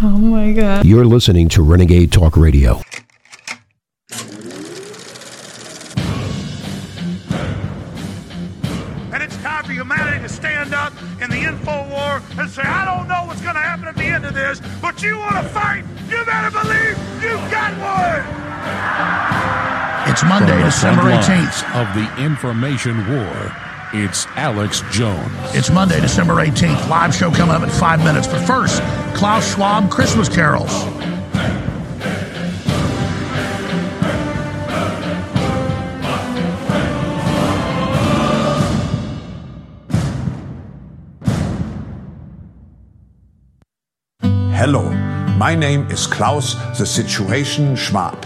Oh my God. You're listening to Renegade Talk Radio. And it's time for humanity to stand up in the info war and say, I don't know what's going to happen at the end of this, but you want to fight, you better believe you've got one. It's Monday, the December 18th. of the information war. It's Alex Jones. It's Monday, December 18th. Live show coming up in five minutes. But first, Klaus Schwab Christmas carols. Hello, my name is Klaus the Situation Schwab.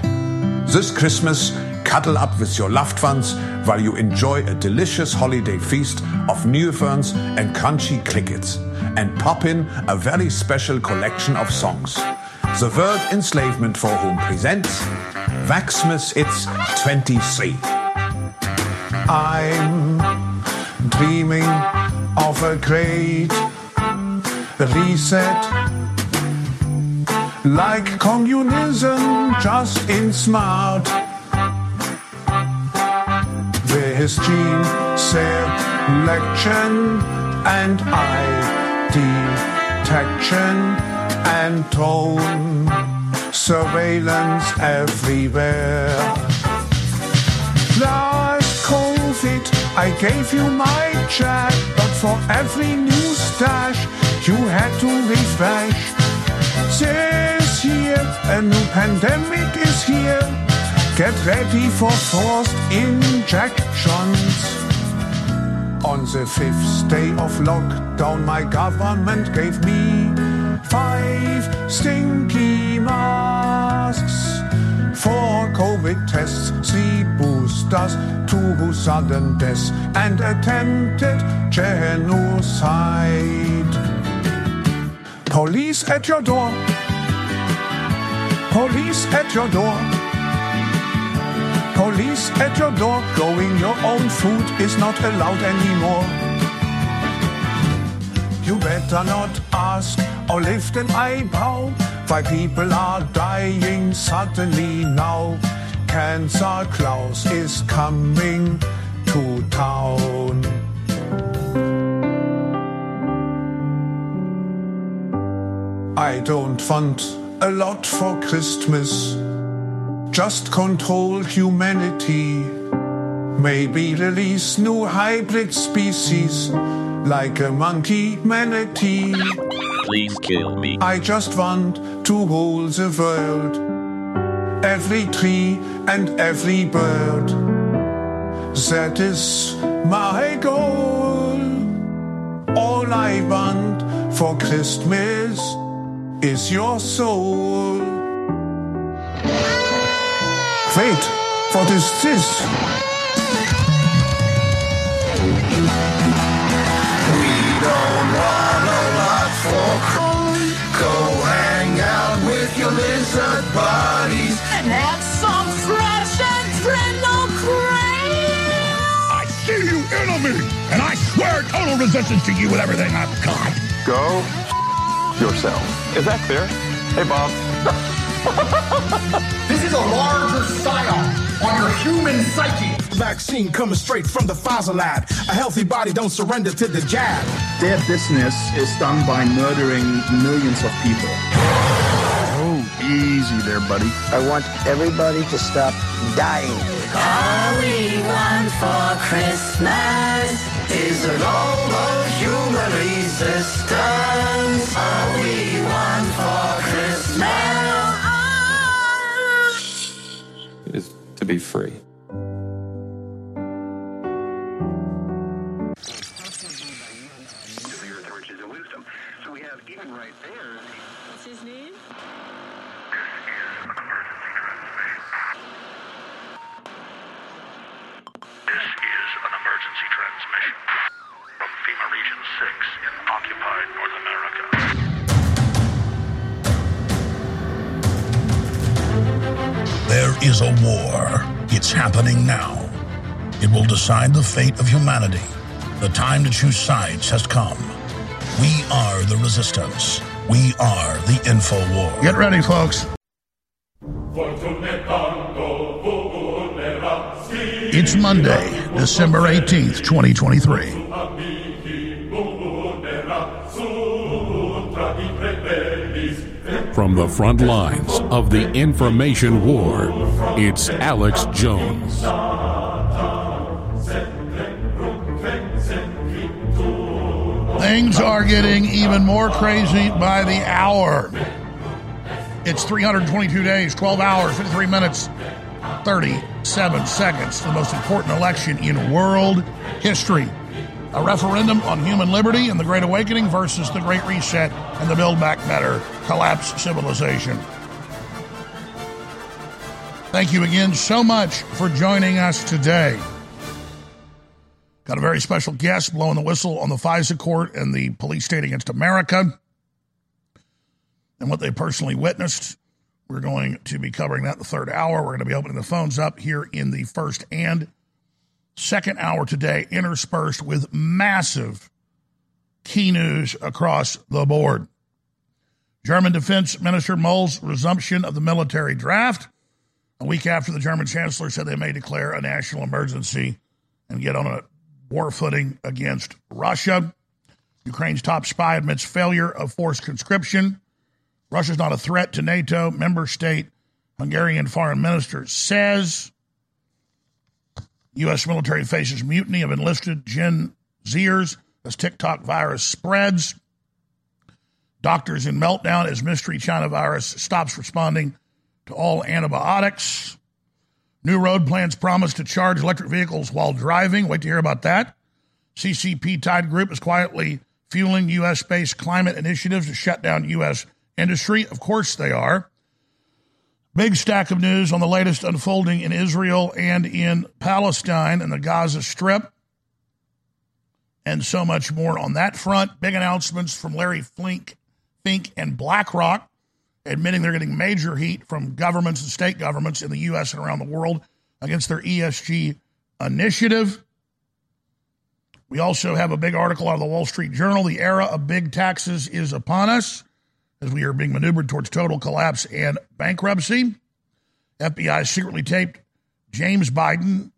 This Christmas, cuddle up with your loved ones while you enjoy a delicious holiday feast of new ferns and crunchy crickets, and pop in a very special collection of songs. The World Enslavement Forum presents Waxmas It's 23. I'm dreaming of a great reset like communism, just in smart. With gene selection and eye detection and tone surveillance everywhere. Last COVID, I gave you my check, but for every new stash, you had to refresh. This year, a new pandemic is here. Get ready for forced injections. On the fifth day of lockdown, my government gave me five stinky masks. Four COVID tests, three boosters, two sudden deaths, and attempted genocide. Police at your door. Police at your door. Police at your door. Growing your own food is not allowed anymore. You better not ask or lift an eyebrow why people are dying suddenly now. Cancer Klaus is coming to town. I don't want a lot for Christmas. Just control humanity. Maybe release new hybrid species like a monkey manatee. Please kill me. I just want to rule the world. Every tree and every bird. That is my goal. All I want for Christmas is your soul. Wait, what is this? Sis. We don't want a lot for Christmas. Go hang out with your lizard buddies. and have some fresh and brindle cream. I see you enemy, and I swear total resistance to you with everything I've got. Go yourself. Is that clear? Hey, Bob. This larger psyop on your human psyche. Vaccine coming straight from the Pfizer lab. A healthy body don't surrender to the jab. Their business is done by murdering millions of people. Oh, easy there, buddy. I want everybody to stop dying. All we want for Christmas Is a global human resistance. All we want for Christmas. America. There is a war. It's happening now. It will decide the fate of humanity. The time to choose sides has come. We are the resistance. We are the Info War. Get ready, folks. It's Monday, December 18th, 2023. From the front lines of the information war, it's Alex Jones. Things are getting even more crazy by the hour. It's 322 days, 12 hours, 53 minutes, 37 seconds. The most important election in world history. A referendum on human liberty and the Great Awakening versus the Great Reset and the Build Back Better collapse civilization. Thank you again so much for joining us today. Got a very special guest blowing the whistle on the FISA court and the police state against America and what they personally witnessed. We're going to be covering that in the third hour. We're going to be opening the phones up here in the first and second hour today, interspersed with massive key news across the board. German Defense Minister Mull's resumption of the military draft a week after the German Chancellor said they may declare a national emergency and get on a war footing against Russia. Ukraine's top spy admits failure of forced conscription. Russia's not a threat to NATO. Member state Hungarian foreign minister says. U.S. military faces mutiny of enlisted Gen Zers as TikTok virus spreads. Doctors in meltdown as mystery China virus stops responding to all antibiotics. New road plans promise to charge electric vehicles while driving. Wait to hear about that. CCP tied Group is quietly fueling U.S. based climate initiatives to shut down U.S. industry. Of course they are. Big stack of news on the latest unfolding in Israel and in Palestine and the Gaza Strip. And so much more on that front. Big announcements from Larry Flink, Fink and BlackRock admitting they're getting major heat from governments and state governments in the U.S. and around the world against their ESG initiative. We also have a big article out of the Wall Street Journal. The era of big taxes is upon us as we are being maneuvered towards total collapse and bankruptcy. FBI secretly taped James Biden,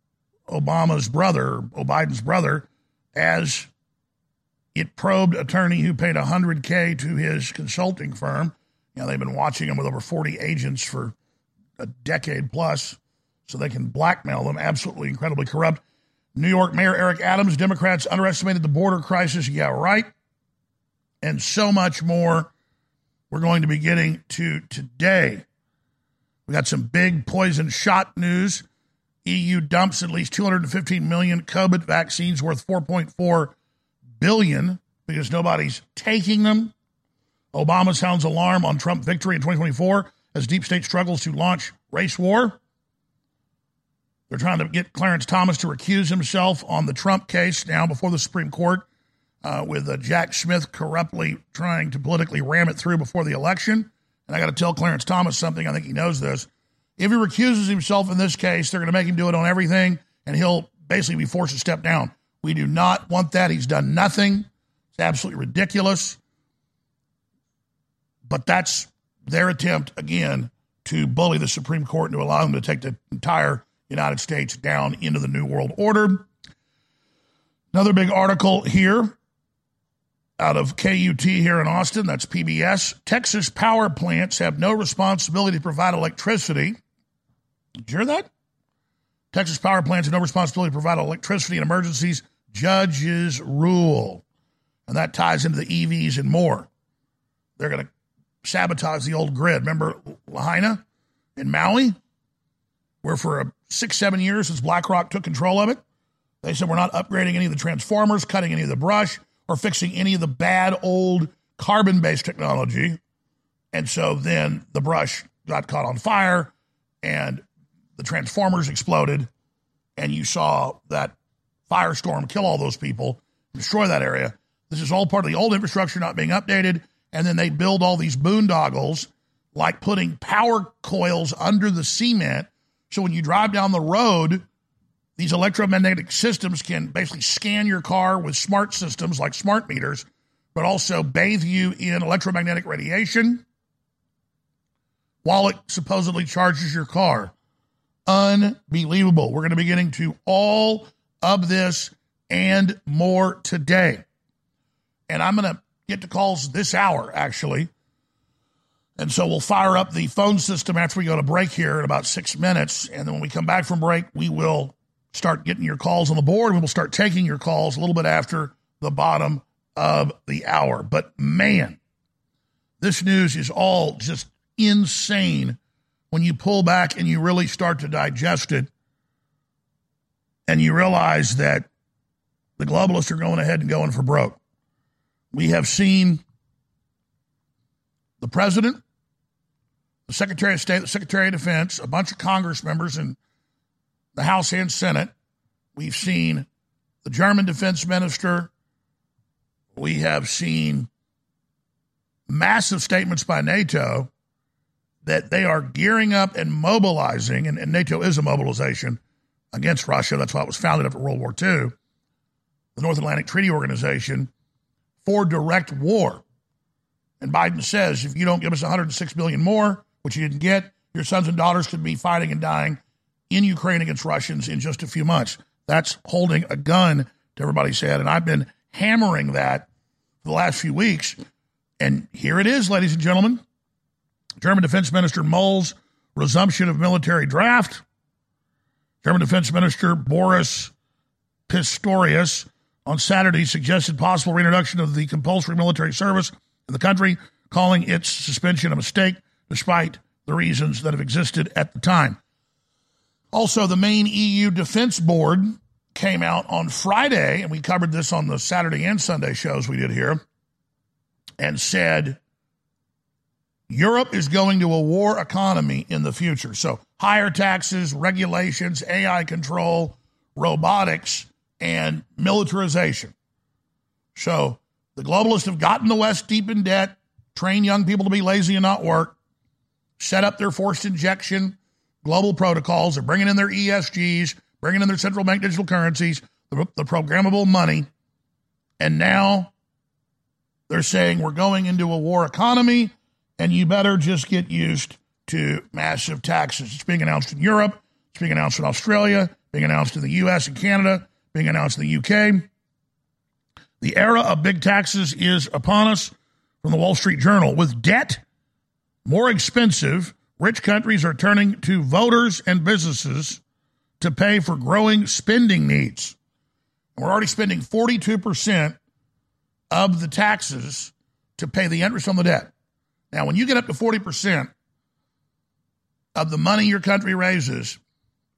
Obama's brother, Biden's brother, as it probed attorney who paid 100K to his consulting firm you know, they've been watching him with over 40 agents for a decade plus, so they can blackmail them. Absolutely incredibly corrupt. New York Mayor Eric Adams, Democrats underestimated the border crisis. Yeah, right. And so much more we're going to be getting to today. We got some big poison shot news. EU dumps at least 215 million COVID vaccines worth 4.4 billion because nobody's taking them. Obama sounds alarm on Trump victory in 2024 as deep state struggles to launch race war. They're trying to get Clarence Thomas to recuse himself on the Trump case now before the Supreme Court, uh, with uh, Jack Smith corruptly trying to politically ram it through before the election. And I got to tell Clarence Thomas something. I think he knows this. If he recuses himself in this case, they're going to make him do it on everything, and he'll basically be forced to step down. We do not want that. He's done nothing. It's absolutely ridiculous. But that's their attempt, again, to bully the Supreme Court and to allow them to take the entire United States down into the New World Order. Another big article here out of KUT here in Austin, that's PBS. Texas power plants have no responsibility to provide electricity. Did you hear that? Texas power plants have no responsibility to provide electricity in emergencies. Judges rule. And that ties into the EVs and more. They're going to sabotage the old grid. Remember Lahaina in Maui, where for a six, seven years since BlackRock took control of it, they said we're not upgrading any of the transformers, cutting any of the brush, or fixing any of the bad old carbon based technology. And so then the brush got caught on fire and the transformers exploded, and you saw that firestorm kill all those people, destroy that area. This is all part of the old infrastructure not being updated and then they build all these boondoggles, like putting power coils under the cement. So when you drive down the road, these electromagnetic systems can basically scan your car with smart systems like smart meters, but also bathe you in electromagnetic radiation while it supposedly charges your car. Unbelievable. We're going to be getting to all of this and more today. And I'm going to get to calls this hour, actually. And so we'll fire up the phone system after we go to break here in about six minutes. And then when we come back from break, we will start getting your calls on the board. We will start taking your calls a little bit after the bottom of the hour. But man, this news is all just insane when you pull back and you really start to digest it and you realize that the globalists are going ahead and going for broke. We have seen the president, the Secretary of State, the Secretary of Defense, a bunch of Congress members in the House and Senate. We've seen the German defense minister. We have seen massive statements by NATO that they are gearing up and mobilizing, and, and, NATO is a mobilization against Russia. That's why it was founded after World War II, the North Atlantic Treaty Organization, for direct war. And Biden says if you don't give us 106 billion more, which you didn't get, your sons and daughters could be fighting and dying in Ukraine against Russians in just a few months. That's holding a gun to everybody's head. And I've been hammering that for the last few weeks. And here it is, ladies and gentlemen. German Defense Minister Mull's resumption of military draft. German Defense Minister Boris Pistorius on Saturday suggested possible reintroduction of the compulsory military service in the country, calling its suspension a mistake, despite the reasons that have existed at the time. Also, the main EU Defense Board came out on Friday, and we covered this on the Saturday and Sunday shows we did here, and said Europe is going to a war economy in the future. So, higher taxes, regulations, AI control, robotics, and militarization. So, the globalists have gotten the West deep in debt, trained young people to be lazy and not work, set up their forced injection global protocols. They're bringing in their ESGs, bringing in their central bank digital currencies, the, the programmable money. And now they're saying we're going into a war economy and you better just get used to massive taxes. It's being announced in Europe, it's being announced in Australia, being announced in the US and Canada, being announced in the UK. The era of big taxes is upon us from the Wall Street Journal. With debt more expensive, rich countries are turning to voters and businesses to pay for growing spending needs. We're already spending 42% of the taxes to pay the interest on the debt. Now, when you get up to 40% of the money your country raises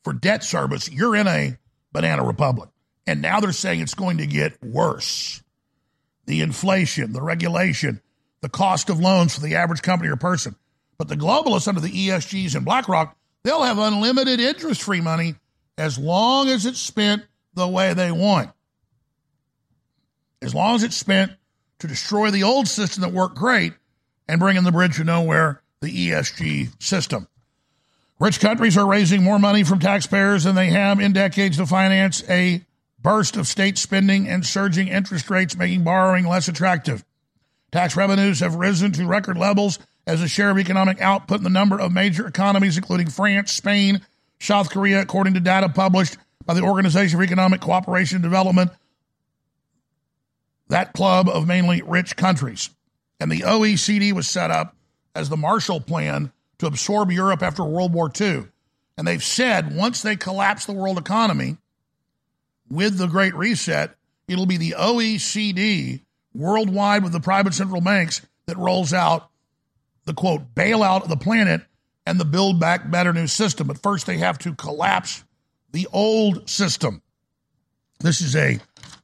for debt service, you're in a banana republic. And now they're saying it's going to get worse. The inflation, the regulation, the cost of loans for the average company or person. But the globalists under the ESGs and BlackRock, they'll have unlimited interest free money as long as it's spent the way they want. As long as it's spent to destroy the old system that worked great and bring in the bridge to nowhere, the ESG system. Rich countries are raising more money from taxpayers than they have in decades to finance a burst of state spending and surging interest rates, making borrowing less attractive. Tax revenues have risen to record levels as a share of economic output in the number of major economies, including France, Spain, South Korea, according to data published by the Organization for Economic Cooperation and Development, that club of mainly rich countries. And the OECD was set up as the Marshall Plan to absorb Europe after World War II. And they've said once they collapse the world economy with the Great Reset, it'll be the OECD worldwide with the private central banks that rolls out the quote bailout of the planet and the build back better new system. But first, they have to collapse the old system. This is a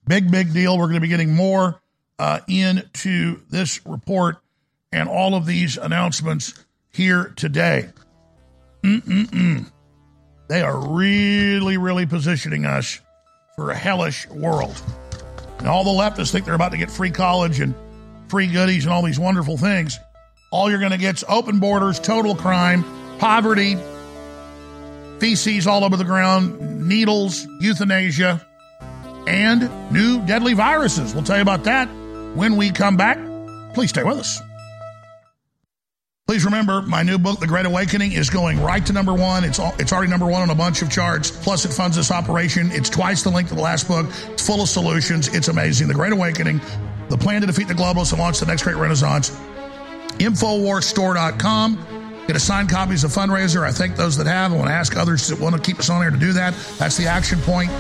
big, big deal. We're going to be getting more uh, into this report and all of these announcements here today. Mm-mm-mm. They are really, really positioning us for a hellish world. And all the leftists think they're about to get free college and free goodies and all these wonderful things. All you're going to get is open borders, total crime, poverty, feces all over the ground, needles, euthanasia, and new deadly viruses. We'll tell you about that When we come back, please stay with us. Please remember, my new book, The Great Awakening, is going right to number one. It's all, it's already number one on a bunch of charts. Plus, it funds this operation. It's twice the length of the last book. It's full of solutions. It's amazing. The Great Awakening, the plan to defeat the globalists and launch the next great renaissance. Infowarsstore.com. Get assigned copies of Fundraiser. I thank those that have. I want to ask others that want to keep us on air to do that. That's the action point.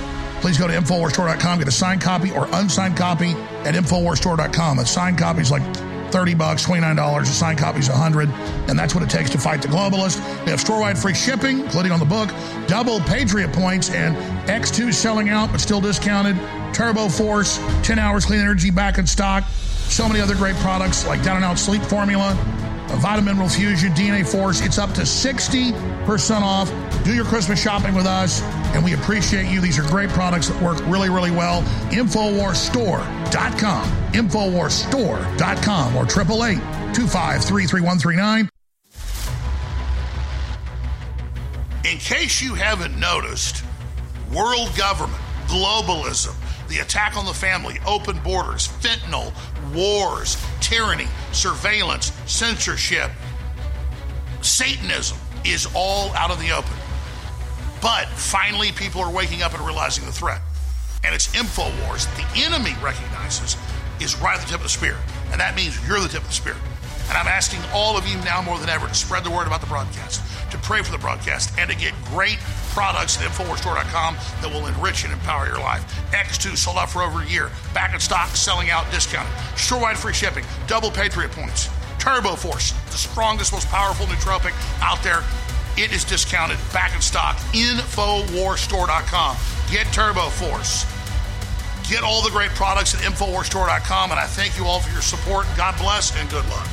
Please go to InfoWarsStore.com, get a signed copy or unsigned copy at InfoWarsStore.com. A signed copy is like 30 bucks, $29. A signed copy is 100 and that's what it takes to fight the globalists. We have store-wide free shipping, including on the book, double Patriot points, and X2 selling out but still discounted, Turbo Force, 10 hours clean energy back in stock, so many other great products like Down and Out Sleep Formula, Vitamin Mineral Fusion, DNA Force. It's up to 60% off. Do your Christmas shopping with us, and we appreciate you. These are great products that work really, really well. InfoWarsStore.com. InfoWarsStore.com or 888 253 3139. In case you haven't noticed, world government, globalism, the attack on the family, open borders, fentanyl, wars, tyranny, surveillance, censorship, Satanism is all out in the open. But finally, people are waking up and realizing the threat. And it's InfoWars the enemy recognizes is right at the tip of the spear. And that means you're the tip of the spear. And I'm asking all of you now more than ever to spread the word about the broadcast, to pray for the broadcast, and to get great products at InfoWarsStore.com that will enrich and empower your life. X2 sold out for over a year. Back in stock, selling out, discounted. Shorewide free shipping, double Patriot points. Turbo Force, the strongest, most powerful nootropic out there. It is discounted, back in stock. InfoWarsStore.com. Get Turbo Force. Get all the great products at InfoWarsStore.com. And I thank you all for your support. God bless and good luck.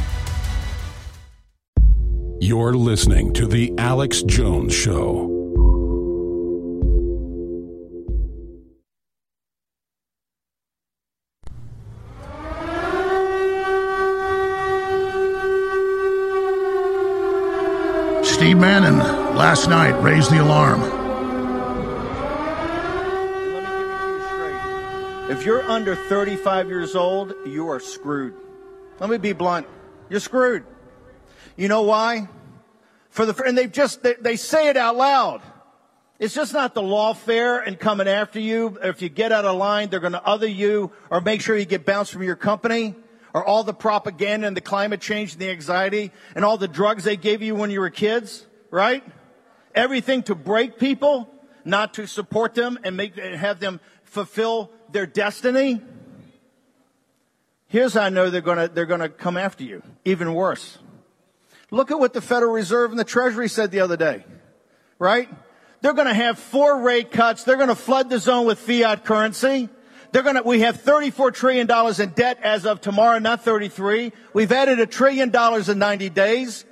You're listening to The Alex Jones Show. Steve Bannon last night raised the alarm. If you're under 35 years old, you are screwed. Let me be blunt. You're screwed. You know why? For the and they just they, they say it out loud. It's just not the lawfare and coming after you. If you get out of line, they're going to other you or make sure you get bounced from your company or all the propaganda and the climate change and the anxiety and all the drugs they gave you when you were kids, right? Everything to break people, not to support them and make and have them fulfill their destiny. Here's how I know they're gonna, they're gonna come after you. Even worse. Look at what the Federal Reserve and the Treasury said the other day. Right? They're gonna have four rate cuts. They're gonna flood the zone with fiat currency. They're gonna, we have $34 trillion in debt as of tomorrow, not 33. We've added a trillion dollars in 90 days.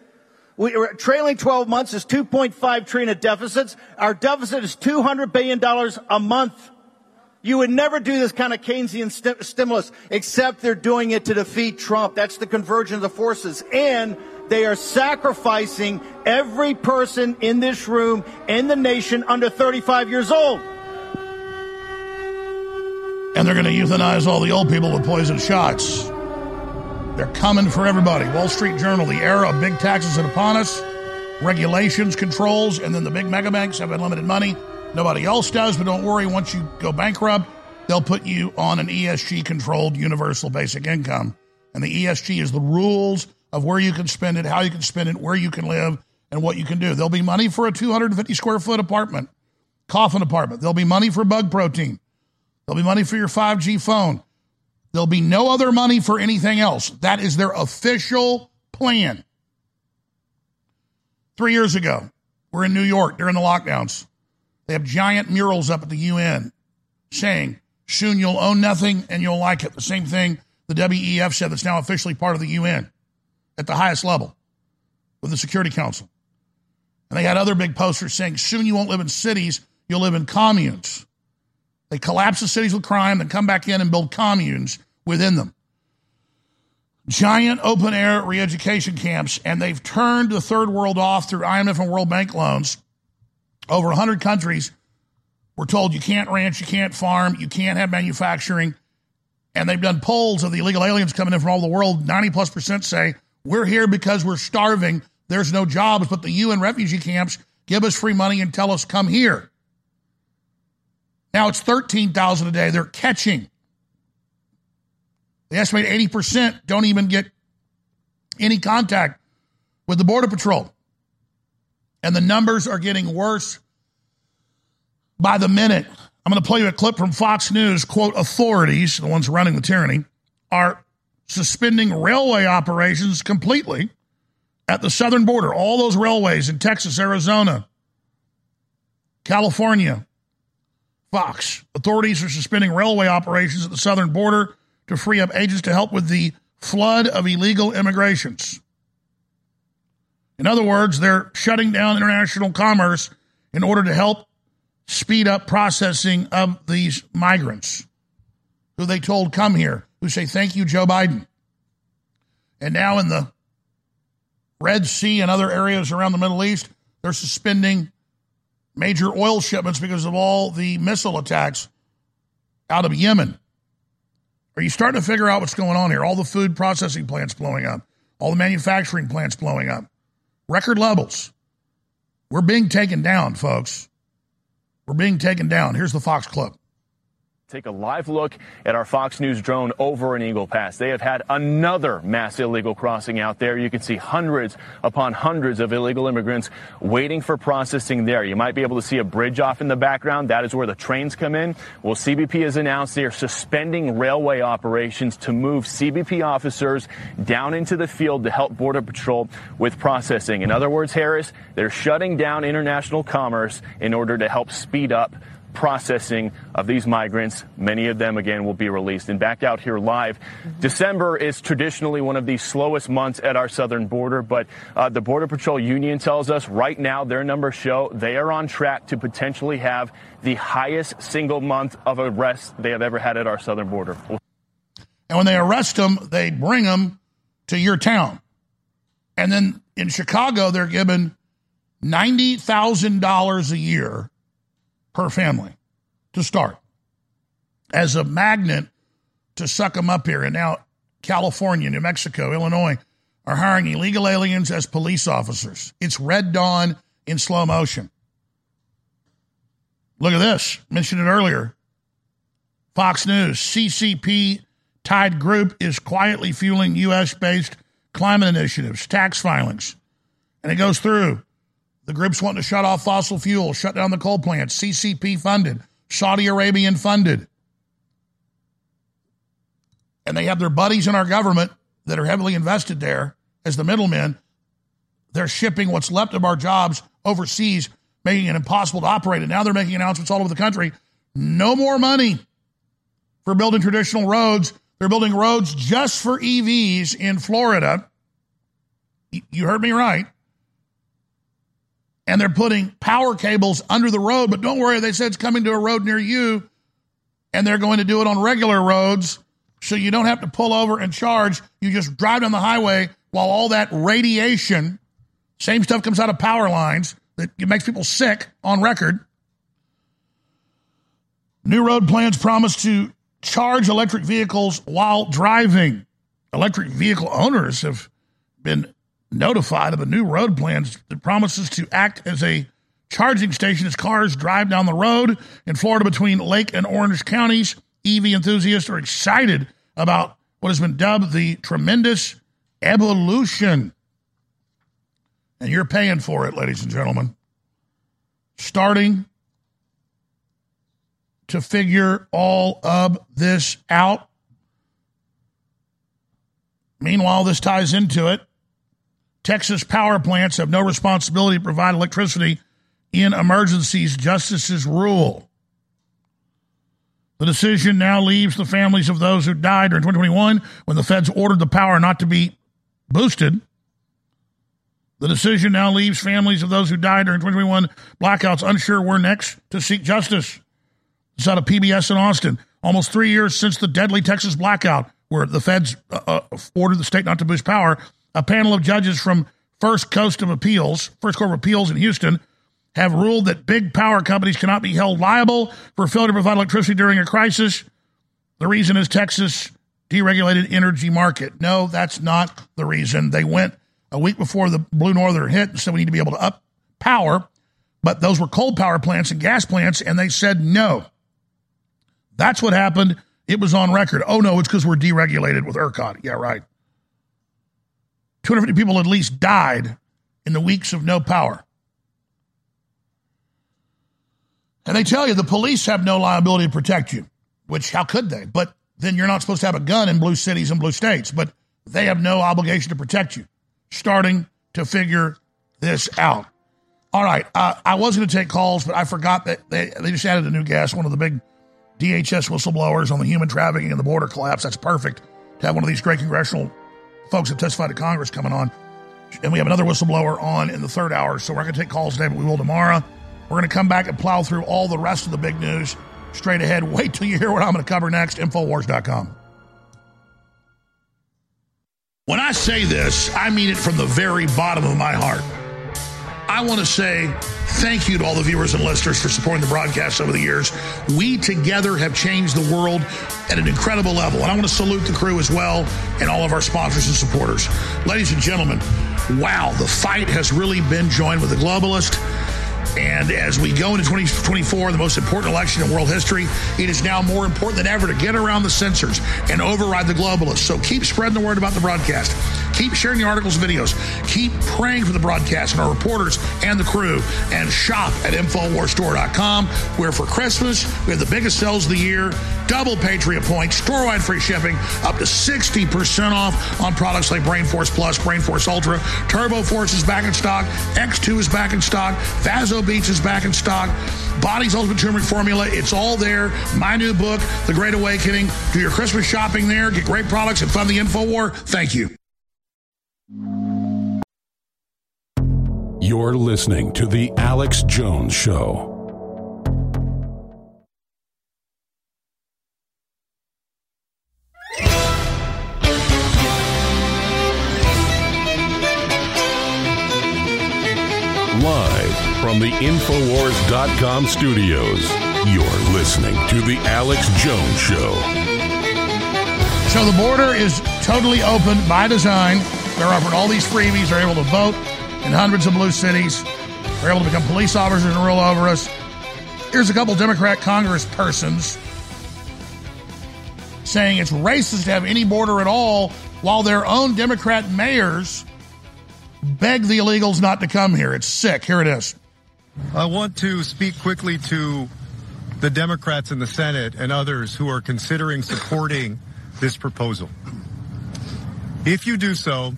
We're trailing 12 months is 2.5 trillion of deficits. Our deficit is 200 billion dollars a month. You would never do this kind of Keynesian st- stimulus, except they're doing it to defeat Trump. That's the convergence of the forces. And they are sacrificing every person in this room, in the nation, under 35 years old. And they're going to euthanize all the old people with poison shots. They're coming for everybody. Wall Street Journal, the era of big taxes is upon us, regulations, controls, and then the big mega banks have unlimited money. Nobody else does, but don't worry, once you go bankrupt, they'll put you on an ESG controlled universal basic income. And the ESG is the rules of where you can spend it, how you can spend it, where you can live, and what you can do. There'll be money for a 250 square foot apartment, coffin apartment. There'll be money for bug protein. There'll be money for your 5G phone. There'll be no other money for anything else. That is their official plan. Three years ago, we're in New York during the lockdowns. They have giant murals up at the UN saying, soon you'll own nothing and you'll like it. The same thing the WEF said that's now officially part of the UN at the highest level with the Security Council. And they had other big posters saying, soon you won't live in cities, you'll live in communes. They collapse the cities with crime, then come back in and build communes within them. Giant open air re education camps, and they've turned the third world off through IMF and World Bank loans. Over 100 countries were told you can't ranch, you can't farm, you can't have manufacturing. and they've done polls of the illegal aliens coming in from all the world. 90 plus percent say, we're here because we're starving. There's no jobs, but the UN refugee camps give us free money and tell us, come here. Now it's 13,000 a day. They're catching. They estimate 80% don't even get any contact with the Border Patrol. And the numbers are getting worse by the minute. I'm going to play you a clip from Fox News. Quote, authorities, the ones running the tyranny, are suspending railway operations completely at the southern border. All those railways in Texas, Arizona, California. Fox. Authorities are suspending railway operations at the southern border to free up agents to help with the flood of illegal immigrations. In other words, they're shutting down international commerce in order to help speed up processing of these migrants who they told come here, who say, Thank you, Joe Biden. And now in the Red Sea and other areas around the Middle East, they're suspending major oil shipments because of all the missile attacks out of Yemen. Are you starting to figure out what's going on here? All the food processing plants blowing up, all the manufacturing plants blowing up, record levels. We're being taken down, folks. We're being taken down. Here's the Fox clip. Take a live look at our Fox News drone over in Eagle Pass. They have had another mass illegal crossing out there. You can see hundreds upon hundreds of illegal immigrants waiting for processing there. You might be able to see a bridge off in the background. That is where the trains come in. Well, CBP has announced they are suspending railway operations to move CBP officers down into the field to help Border Patrol with processing. In other words, Harris, they're shutting down international commerce in order to help speed up processing of these migrants. Many of them, again, will be released. And back out here live, December is traditionally one of the slowest months at our southern border, but uh, the Border Patrol Union tells us right now their numbers show they are on track to potentially have the highest single month of arrests they have ever had at our southern border. And when they arrest them, they bring them to your town. And then in Chicago, they're given $90,000 a year per family to start as a magnet to suck them up here. And now California, New Mexico, Illinois are hiring illegal aliens as police officers. It's Red Dawn in slow motion. Look at this. Mentioned it earlier. Fox News, CCP tied group is quietly fueling U.S. based climate initiatives, tax filings. And it goes through the group's wanting to shut off fossil fuels, shut down the coal plants, CCP funded, Saudi Arabian funded. And they have their buddies in our government that are heavily invested there as the middlemen. They're shipping what's left of our jobs overseas, making it impossible to operate. And now they're making announcements all over the country. No more money for building traditional roads. They're building roads just for EVs in Florida. You heard me right and they're putting power cables under the road. But don't worry, they said it's coming to a road near you, and they're going to do it on regular roads, so you don't have to pull over and charge. You just drive down the highway while all that radiation, same stuff comes out of power lines that makes people sick on record. New road plans promise to charge electric vehicles while driving. Electric vehicle owners have been notified of a new road plan that promises to act as a charging station as cars drive down the road in Florida between Lake and Orange counties. EV enthusiasts are excited about what has been dubbed the tremendous evolution. And you're paying for it, ladies and gentlemen. Starting to figure all of this out. Meanwhile, this ties into it. Texas power plants have no responsibility to provide electricity in emergencies, justices rule. The decision now leaves the families of those who died during 2021 when the feds ordered the power not to be boosted. The decision now leaves families of those who died during 2021 blackouts unsure where next to seek justice. It's out of PBS in Austin. Almost three years since the deadly Texas blackout, where the feds uh, uh ordered the state not to boost power, a panel of judges from First Coast of Appeals, First Court of Appeals in Houston, have ruled that big power companies cannot be held liable for failure to provide electricity during a crisis. The reason is Texas deregulated energy market. No, that's not the reason. They went a week before the Blue Northern hit and said we need to be able to up power, but those were coal power plants and gas plants, and they said no. That's what happened. It was on record. Oh no, it's because we're deregulated with ERCOT. Yeah, right. 250 people at least died in the weeks of no power. And they tell you the police have no liability to protect you, which how could they? But then you're not supposed to have a gun in blue cities and blue states, but they have no obligation to protect you. Starting to figure this out. All right, uh, I was going to take calls, but I forgot that they, they just added a new guest, one of the big DHS whistleblowers on the human trafficking and the border collapse. That's perfect to have one of these great congressional folks that testified to Congress coming on. And we have another whistleblower on in the third hour. So we're going to take calls today, but we will tomorrow. We're going to come back and plow through all the rest of the big news straight ahead. Wait till you hear what I'm going to cover next. Infowars.com. When I say this, I mean it from the very bottom of my heart. I want to say thank you to all the viewers and listeners for supporting the broadcast over the years. We together have changed the world at an incredible level. And I want to salute the crew as well and all of our sponsors and supporters. Ladies and gentlemen, wow, the fight has really been joined with the globalist. And as we go into 2024, the most important election in world history, it is now more important than ever to get around the censors and override the globalists. So keep spreading the word about the broadcast. Keep sharing the articles, and videos. Keep praying for the broadcast and our reporters and the crew. And shop at InfoWarsStore.com, where for Christmas, we have the biggest sales of the year, double Patriot points, store-wide free shipping, up to 60% off on products like BrainForce Plus, BrainForce Ultra, Turbo Force is back in stock, X2 is back in stock, Vaso Beats is back in stock. Body's Ultimate Turmeric Formula. It's all there. My new book, The Great Awakening. Do your Christmas shopping there. Get great products and fund the info war. Thank you. You're listening to The Alex Jones Show. Live from the Infowars.com studios, you're listening to The Alex Jones Show. So the border is totally open by design. They're offering all these freebies. They're able to vote in hundreds of blue cities. They're able to become police officers and rule over us. Here's a couple Democrat congresspersons saying it's racist to have any border at all, while their own Democrat mayors beg the illegals not to come here. It's sick. Here it is. I want to speak quickly to the Democrats in the Senate and others who are considering supporting this proposal. If you do so,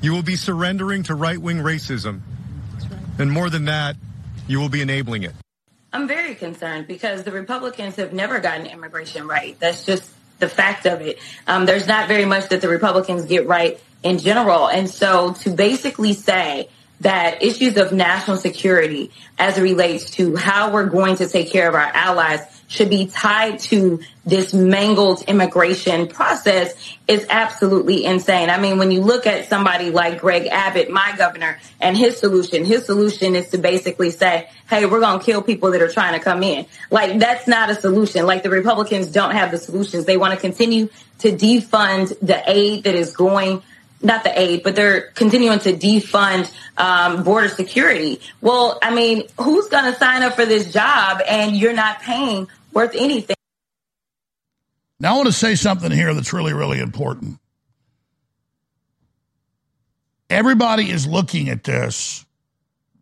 you will be surrendering to right wing racism. And more than that, you will be enabling it. I'm very concerned because the Republicans have never gotten immigration right. That's just the fact of it. Um, there's not very much that the Republicans get right in general. And so to basically say that issues of national security as it relates to how we're going to take care of our allies should be tied to this mangled immigration process is absolutely insane. I mean, when you look at somebody like Greg Abbott, my governor, and his solution, his solution is to basically say, hey, we're going to kill people that are trying to come in. Like, that's not a solution. Like, the Republicans don't have the solutions. They want to continue to defund the aid that is going not the aid, but they're continuing to defund um, border security. Well, I mean, who's going to sign up for this job and you're not paying worth anything? Now, I want to say something here that's really, really important. Everybody is looking at this,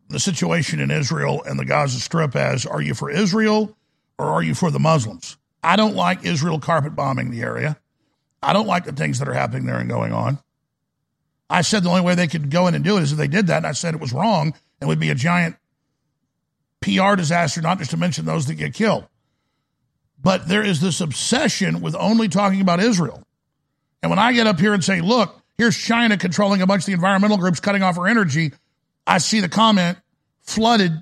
the situation in Israel and the Gaza Strip, as are you for Israel or are you for the Muslims? I don't like Israel carpet bombing the area. I don't like the things that are happening there and going on. I said the only way they could go in and do it is if they did that, and I said it was wrong and would be a giant PR disaster, not just to mention those that get killed. But there is this obsession with only talking about Israel. And when I get up here and say, look, here's China controlling a bunch of the environmental groups, cutting off our energy, I see the comment flooded.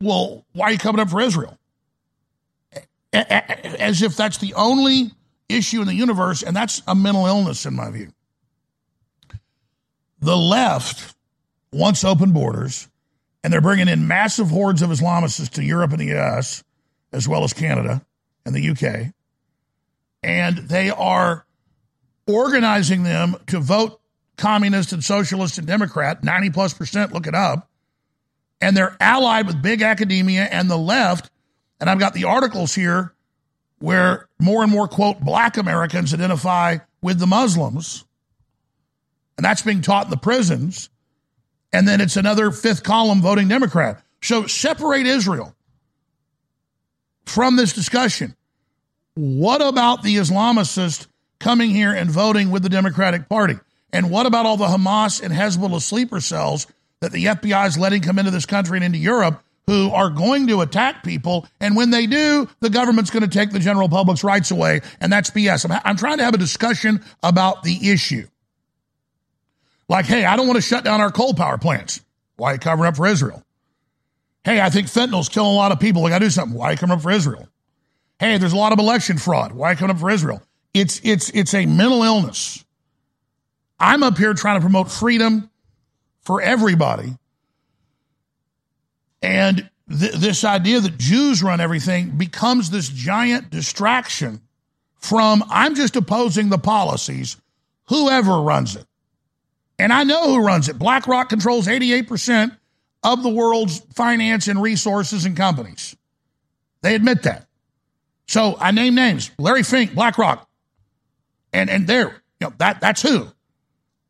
Well, why are you coming up for Israel? As if that's the only issue in the universe, and that's a mental illness in my view. The left wants open borders, and they're bringing in massive hordes of Islamists to Europe and the US, as well as Canada and the UK. and they are organizing them to vote communist and socialist and Democrat, 90 plus percent, look it up. And they're allied with big academia and the left. And I've got the articles here where more and more, quote, black Americans identify with the Muslims. And that's being taught in the prisons. And then it's another fifth column voting Democrat. So separate Israel from this discussion. What about the Islamicists coming here and voting with the Democratic Party? And what about all the Hamas and Hezbollah sleeper cells that the FBI is letting come into this country and into Europe who are going to attack people? And when they do, the government's going to take the general public's rights away. And that's BS. I'm, I'm trying to have a discussion about the issue. Like, hey, I don't want to shut down our coal power plants. Why cover up for Israel? Hey, I think fentanyl's killing a lot of people. We got to do something. Why come up for Israel? Hey, there's a lot of election fraud. Why come up for Israel? It's it's it's a mental illness. I'm up here trying to promote freedom for everybody. And th- this idea that Jews run everything becomes this giant distraction from I'm just opposing the policies, whoever runs it. And I know who runs it. BlackRock controls 88% of the world's finance and resources and companies. They admit that. So I name names Larry Fink, BlackRock. And, and there, you know, that, that's who.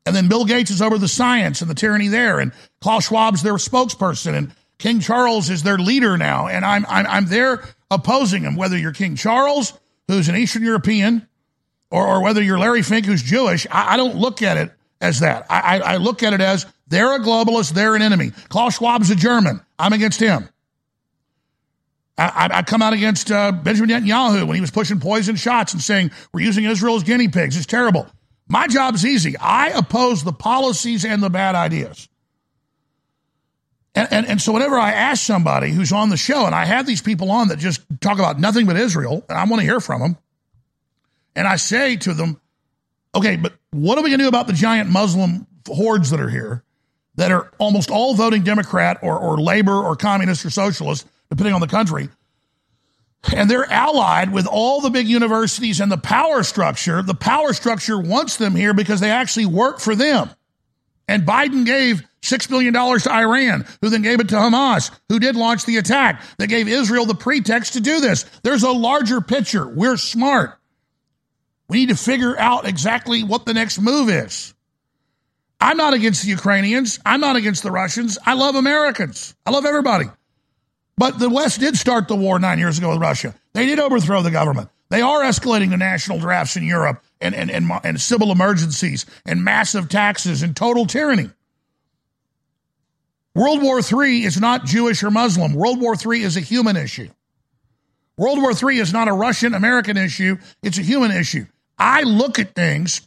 And then Bill Gates is over the science and the tyranny there. And Klaus Schwab's their spokesperson. And King Charles is their leader now. And I'm, I'm, I'm there opposing him, whether you're King Charles, who's an Eastern European, or, or whether you're Larry Fink, who's Jewish. I, I don't look at it as that. I, I, I look at it as they're a globalist, they're an enemy. Klaus Schwab's a German. I'm against him. I, I come out against uh, Benjamin Netanyahu when he was pushing poison shots and saying we're using Israel as guinea pigs. It's terrible. My job's easy. I oppose the policies and the bad ideas. And, and, and, so whenever I ask somebody who's on the show, and I have these people on that just talk about nothing but Israel, and I want to hear from them, and I say to them, okay, but what are we going to do about the giant Muslim hordes that are here that are almost all voting Democrat or, or labor or communist or socialist, depending on the country? And they're allied with all the big universities and the power structure. The power structure wants them here because they actually work for them. And Biden gave $6 billion to Iran, who then gave it to Hamas, who did launch the attack, that gave Israel the pretext to do this. There's a larger picture. We're smart. We need to figure out exactly what the next move is. I'm not against the Ukrainians. I'm not against the Russians. I love Americans. I love everybody. But the West did start the war nine years ago with Russia. They did overthrow the government. They are escalating the national drafts in Europe and, and, and, and civil emergencies and massive taxes and total tyranny. World War III is not Jewish or Muslim. World War III is a human issue. World War III is not a Russian American issue, it's a human issue. I look at things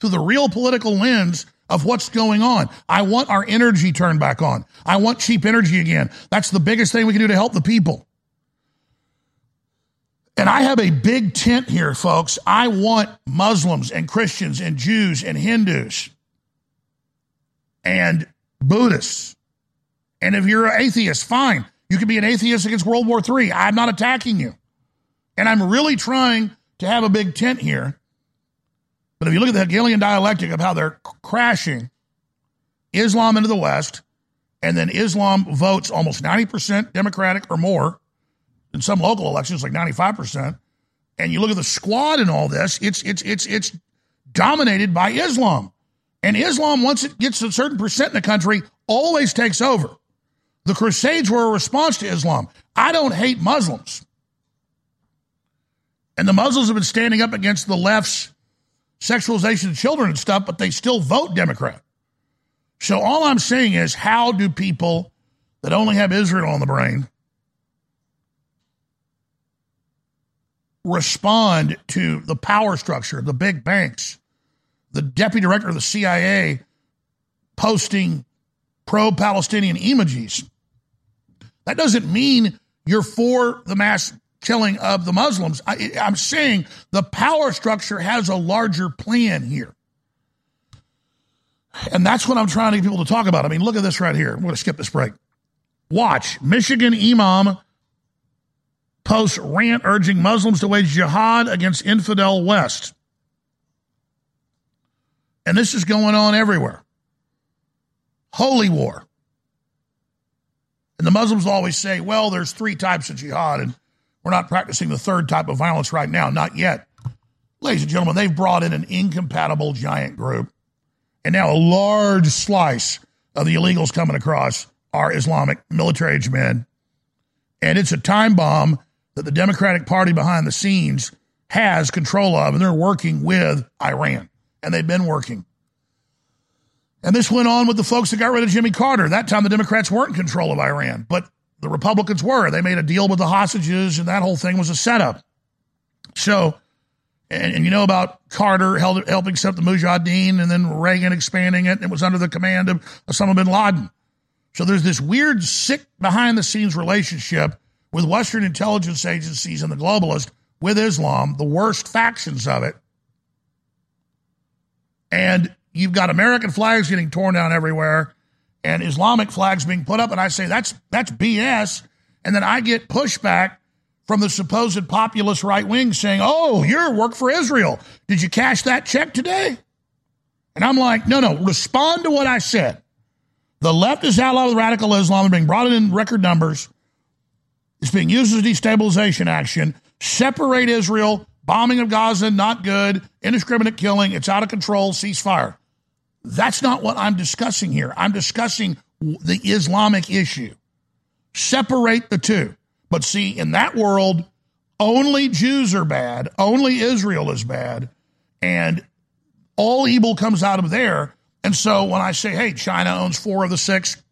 through the real political lens of what's going on. I want our energy turned back on. I want cheap energy again. That's the biggest thing we can do to help the people. And I have a big tent here, folks. I want Muslims and Christians and Jews and Hindus and Buddhists. And if you're an atheist, fine. You can be an atheist against World War III. I'm not attacking you. And I'm really trying to have a big tent here. But if you look at the Hegelian dialectic of how they're crashing Islam into the West, and then Islam votes almost 90% Democratic or more in some local elections, like 95%, and you look at the squad and all this, it's it's it's it's dominated by Islam. And Islam, once it gets a certain percent in the country, always takes over. The Crusades were a response to Islam. I don't hate Muslims. And the Muslims have been standing up against the left's sexualization of children and stuff, but they still vote Democrat. So all I'm saying is, how do people that only have Israel on the brain respond to the power structure, the big banks, the deputy director of the CIA posting pro Palestinian emojis? That doesn't mean you're for the mass killing of the Muslims. I, am saying the power structure has a larger plan here. And that's what I'm trying to get people to talk about. I mean, look at this right here. I'm going to skip this break. Watch Michigan Imam posts rant urging Muslims to wage jihad against infidel West. And this is going on everywhere. Holy war. And the Muslims always say, well, there's three types of jihad, and we're not practicing the third type of violence right now. Not yet. Ladies and gentlemen, they've brought in an incompatible giant group. And now a large slice of the illegals coming across are Islamic military age men. And it's a time bomb that the Democratic Party behind the scenes has control of, and they're working with Iran. And they've been working. And this went on with the folks that got rid of Jimmy Carter. That time the Democrats weren't in control of Iran, but the Republicans were. They made a deal with the hostages, and that whole thing was a setup. So, and, and you know about Carter held, helping set up the Mujahideen, and then Reagan expanding it, and it was under the command of Osama bin Laden. So there's this weird, sick, behind the scenes relationship with Western intelligence agencies and the globalists with Islam, the worst factions of it. And you've got American flags getting torn down everywhere and Islamic flags being put up. And I say that's that's BS. And then I get pushback from the supposed populist right wing saying, Oh, you're work for Israel. Did you cash that check today? And I'm like, no, no, respond to what I said. The left is allied with radical Islam. They're being brought in in record numbers. It's being used as destabilization action. Separate Israel. Bombing of Gaza, not good. Indiscriminate killing. It's out of control. Ceasefire. That's not what I'm discussing here. I'm discussing the Islamic issue. Separate the two. But see, in that world, only Jews are bad, only Israel is bad, and all evil comes out of there. And so when I say, hey, China owns four of the six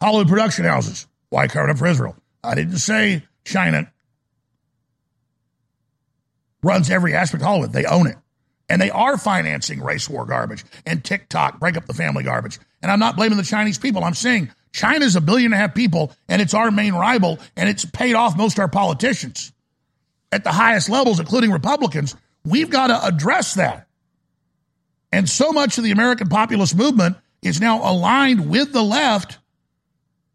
Hollywood production houses, why cover up for Israel? I didn't say China runs every aspect of Hollywood. They own it. And they are financing race war garbage and TikTok, break up the family garbage. And I'm not blaming the Chinese people. I'm saying China's a billion and a half people and it's our main rival and it's paid off most of our politicians at the highest levels, including Republicans. We've got to address that. And so much of the American populist movement is now aligned with the left.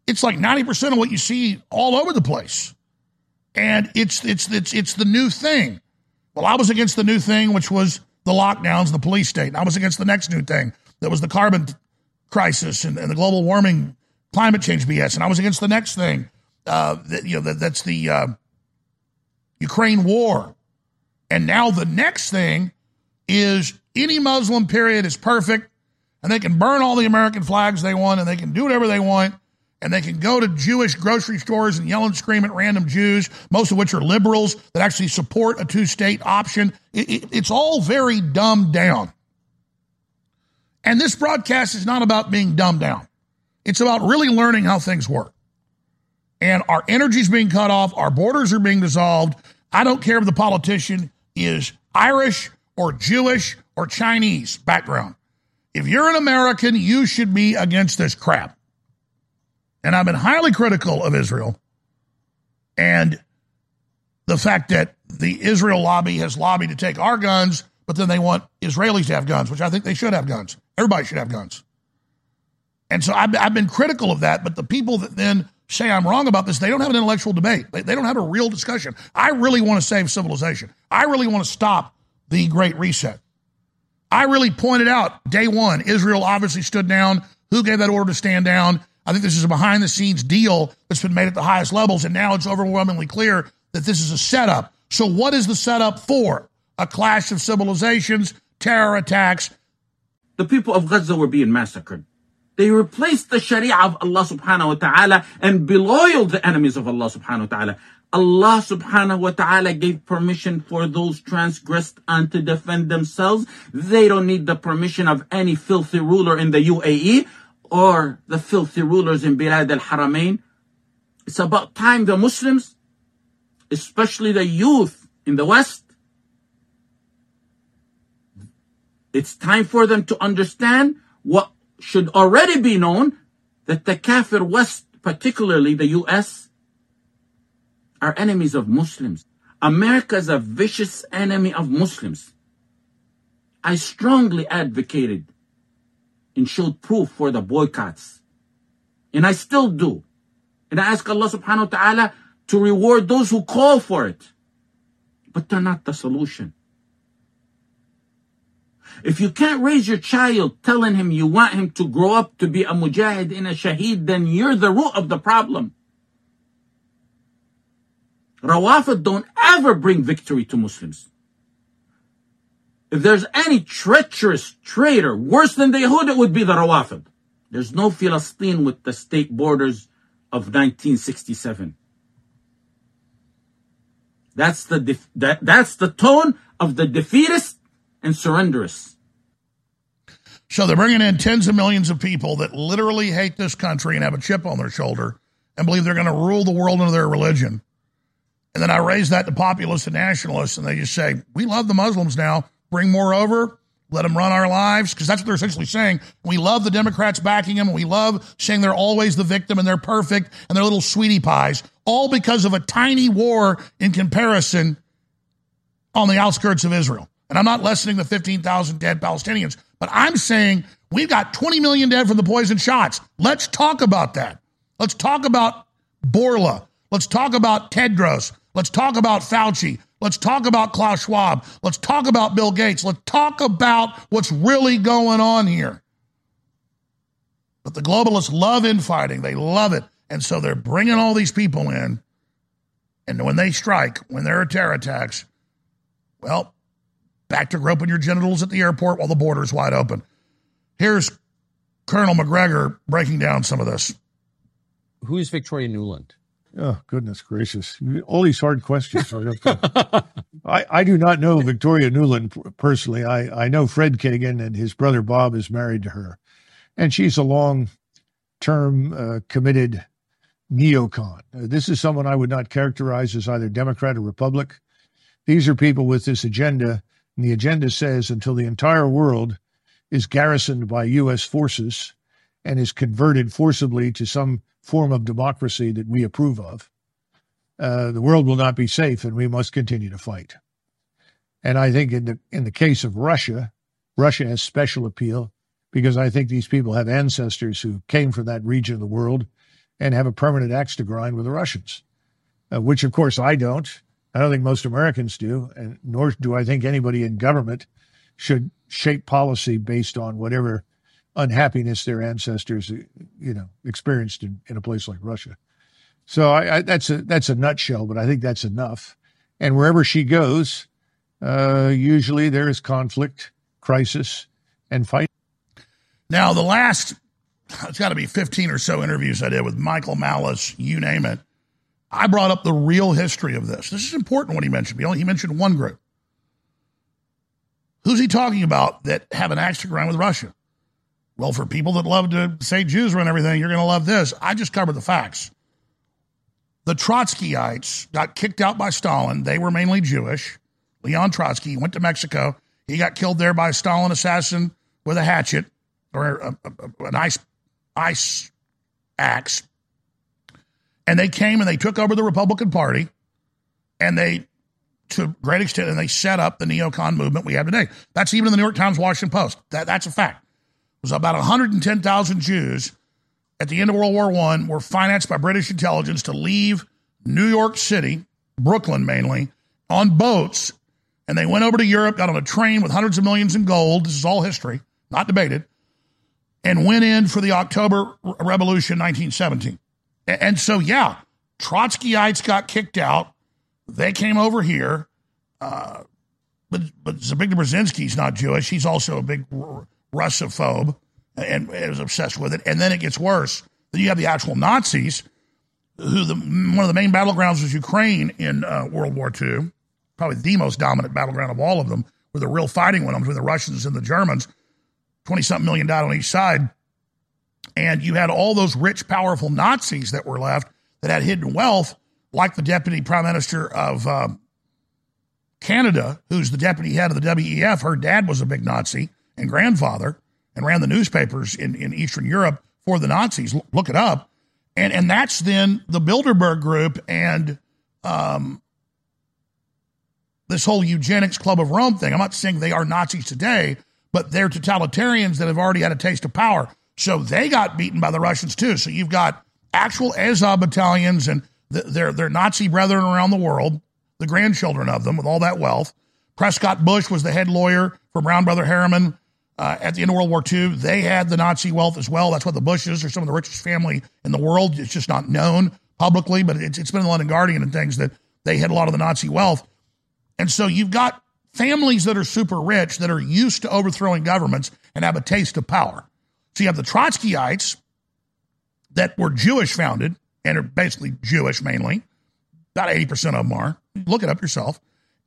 It's like 90% of what you see all over the place. And it's, it's, it's, it's the new thing. Well, I was against the new thing, which was the lockdowns, the police state. And I was against the next new thing that was the carbon crisis and, and the global warming, climate change BS. And I was against the next thing, uh, that, you know, that, that's the uh, Ukraine war. And now the next thing is any Muslim period is perfect, and they can burn all the American flags they want, and they can do whatever they want, and they can go to Jewish grocery stores and yell and scream at random Jews, most of which are liberals that actually support a two state option. It, it, it's all very dumbed down. And this broadcast is not about being dumbed down, it's about really learning how things work. And our energy is being cut off, our borders are being dissolved. I don't care if the politician is Irish or Jewish or Chinese background. If you're an American, you should be against this crap. And I've been highly critical of Israel and the fact that the Israel lobby has lobbied to take our guns, but then they want Israelis to have guns, which I think they should have guns. Everybody should have guns. And so I've, I've been critical of that, but the people that then say I'm wrong about this, they don't have an intellectual debate. They, they don't have a real discussion. I really want to save civilization. I really want to stop the Great Reset. I really pointed out day one, Israel obviously stood down. Who gave that order to stand down? I think this is a behind the scenes deal that's been made at the highest levels, and now it's overwhelmingly clear that this is a setup. So, what is the setup for? A clash of civilizations, terror attacks. The people of Gaza were being massacred. They replaced the Sharia of Allah subhanahu wa ta'ala and beloyal the enemies of Allah subhanahu wa ta'ala. Allah subhanahu wa ta'ala gave permission for those transgressed and to defend themselves. They don't need the permission of any filthy ruler in the UAE or the filthy rulers in Bilad al-Haramain. It's about time the Muslims, especially the youth in the West, it's time for them to understand what should already be known that the Kafir West, particularly the US, are enemies of Muslims. America is a vicious enemy of Muslims. I strongly advocated and showed proof for the boycotts. And I still do. And I ask Allah subhanahu wa ta'ala to reward those who call for it. But they're not the solution. If you can't raise your child telling him you want him to grow up to be a mujahid and a shaheed, then you're the root of the problem. Rawafid don't ever bring victory to Muslims. If there's any treacherous traitor worse than the Yahud, it would be the Rawafid. There's no Philistine with the state borders of 1967. That's the def- that, that's the tone of the defeatist and surrenderists. So they're bringing in tens of millions of people that literally hate this country and have a chip on their shoulder and believe they're going to rule the world under their religion. And then I raise that to populists and nationalists, and they just say, We love the Muslims now. Bring more over. Let them run our lives. Because that's what they're essentially saying. We love the Democrats backing them. We love saying they're always the victim and they're perfect and they're little sweetie pies, all because of a tiny war in comparison on the outskirts of Israel. And I'm not lessening the 15,000 dead Palestinians, but I'm saying we've got 20 million dead from the poison shots. Let's talk about that. Let's talk about Bourla. Let's talk about Tedros. Let's talk about Fauci. Let's talk about Klaus Schwab. Let's talk about Bill Gates. Let's talk about what's really going on here. But the globalists love infighting. They love it. And so they're bringing all these people in. And when they strike, when there are terror attacks, well, back to groping your genitals at the airport while the border's wide open. Here's Colonel Macgregor breaking down some of this. Who is Victoria Nuland? Oh, goodness gracious. All these hard questions. I, I do not know Victoria Nuland personally. I, I know Fred Kagan, and his brother Bob is married to her. And she's a long term uh, committed neocon. Uh, this is someone I would not characterize as either Democrat or Republic. These are people with this agenda. And the agenda says until the entire world is garrisoned by U.S. forces and is converted forcibly to some form of democracy that we approve of, uh, the world will not be safe, and we must continue to fight. And I think in the in the case of Russia, Russia has special appeal because I think these people have ancestors who came from that region of the world and have a permanent axe to grind with the Russians, uh, which of course I don't. I don't think most Americans do, and nor do I think anybody in government should shape policy based on whatever unhappiness their ancestors, you know, experienced in, in a place like Russia. So I, I, that's a that's a nutshell, but I think that's enough. And wherever she goes, uh, usually there is conflict, crisis, and fight. Now, the last, it's got to be 15 or so interviews I did with Michael Malice, you name it. I brought up the real history of this. This is important what he mentioned. He, only, he mentioned one group. Who's he talking about that have an axe to grind with Russia? Well, for people that love to say Jews run everything, you're going to love this. I just covered the facts. The Trotskyites got kicked out by Stalin. They were mainly Jewish. Leon Trotsky went to Mexico. He got killed there by a Stalin assassin with a hatchet or a, a, an ice ice axe. And they came and they took over the Republican Party, and they, to a great extent, and they set up the neocon movement we have today. That's even in the New York Times, Washington Post. That, that's a fact was about 110,000 Jews at the end of World War I were financed by British intelligence to leave New York City, Brooklyn mainly, on boats. And they went over to Europe, got on a train with hundreds of millions in gold. This is all history, not debated, and went in for the October Revolution 1917. And so, yeah, Trotskyites got kicked out. They came over here. Uh, but, but Zbigniew Brzezinski's not Jewish. He's also a big Russophobe and, is obsessed with it. And then it gets worse. Then you have the actual Nazis, who the, one of the main battlegrounds was Ukraine in uh, World War II, probably the most dominant battleground of all of them, where the real fighting went on between the Russians and the Germans. 20 something million died on each side. And you had all those rich, powerful Nazis that were left that had hidden wealth, like the deputy prime minister of uh, Canada, who's the deputy head of the WEF. Her dad was a big Nazi and grandfather and ran the newspapers in, in Eastern Europe for the Nazis. Look it up. And, and that's then the Bilderberg group and um, this whole eugenics club of Rome thing. I'm not saying they are Nazis today, but they're totalitarians that have already had a taste of power. So they got beaten by the Russians too. So you've got actual Azov battalions and th- their, their Nazi brethren around the world, the grandchildren of them with all that wealth. Prescott Bush was the head lawyer for Brown Brother Harriman uh, at the end of World War II. They had the Nazi wealth as well. That's what the Bushes are some of the richest family in the world. It's just not known publicly, but it's, it's been in the London Guardian and things that they had a lot of the Nazi wealth. And so you've got families that are super rich that are used to overthrowing governments and have a taste of power. So you have the Trotskyites that were Jewish founded and are basically Jewish mainly. About 80% of them are. Look it up yourself.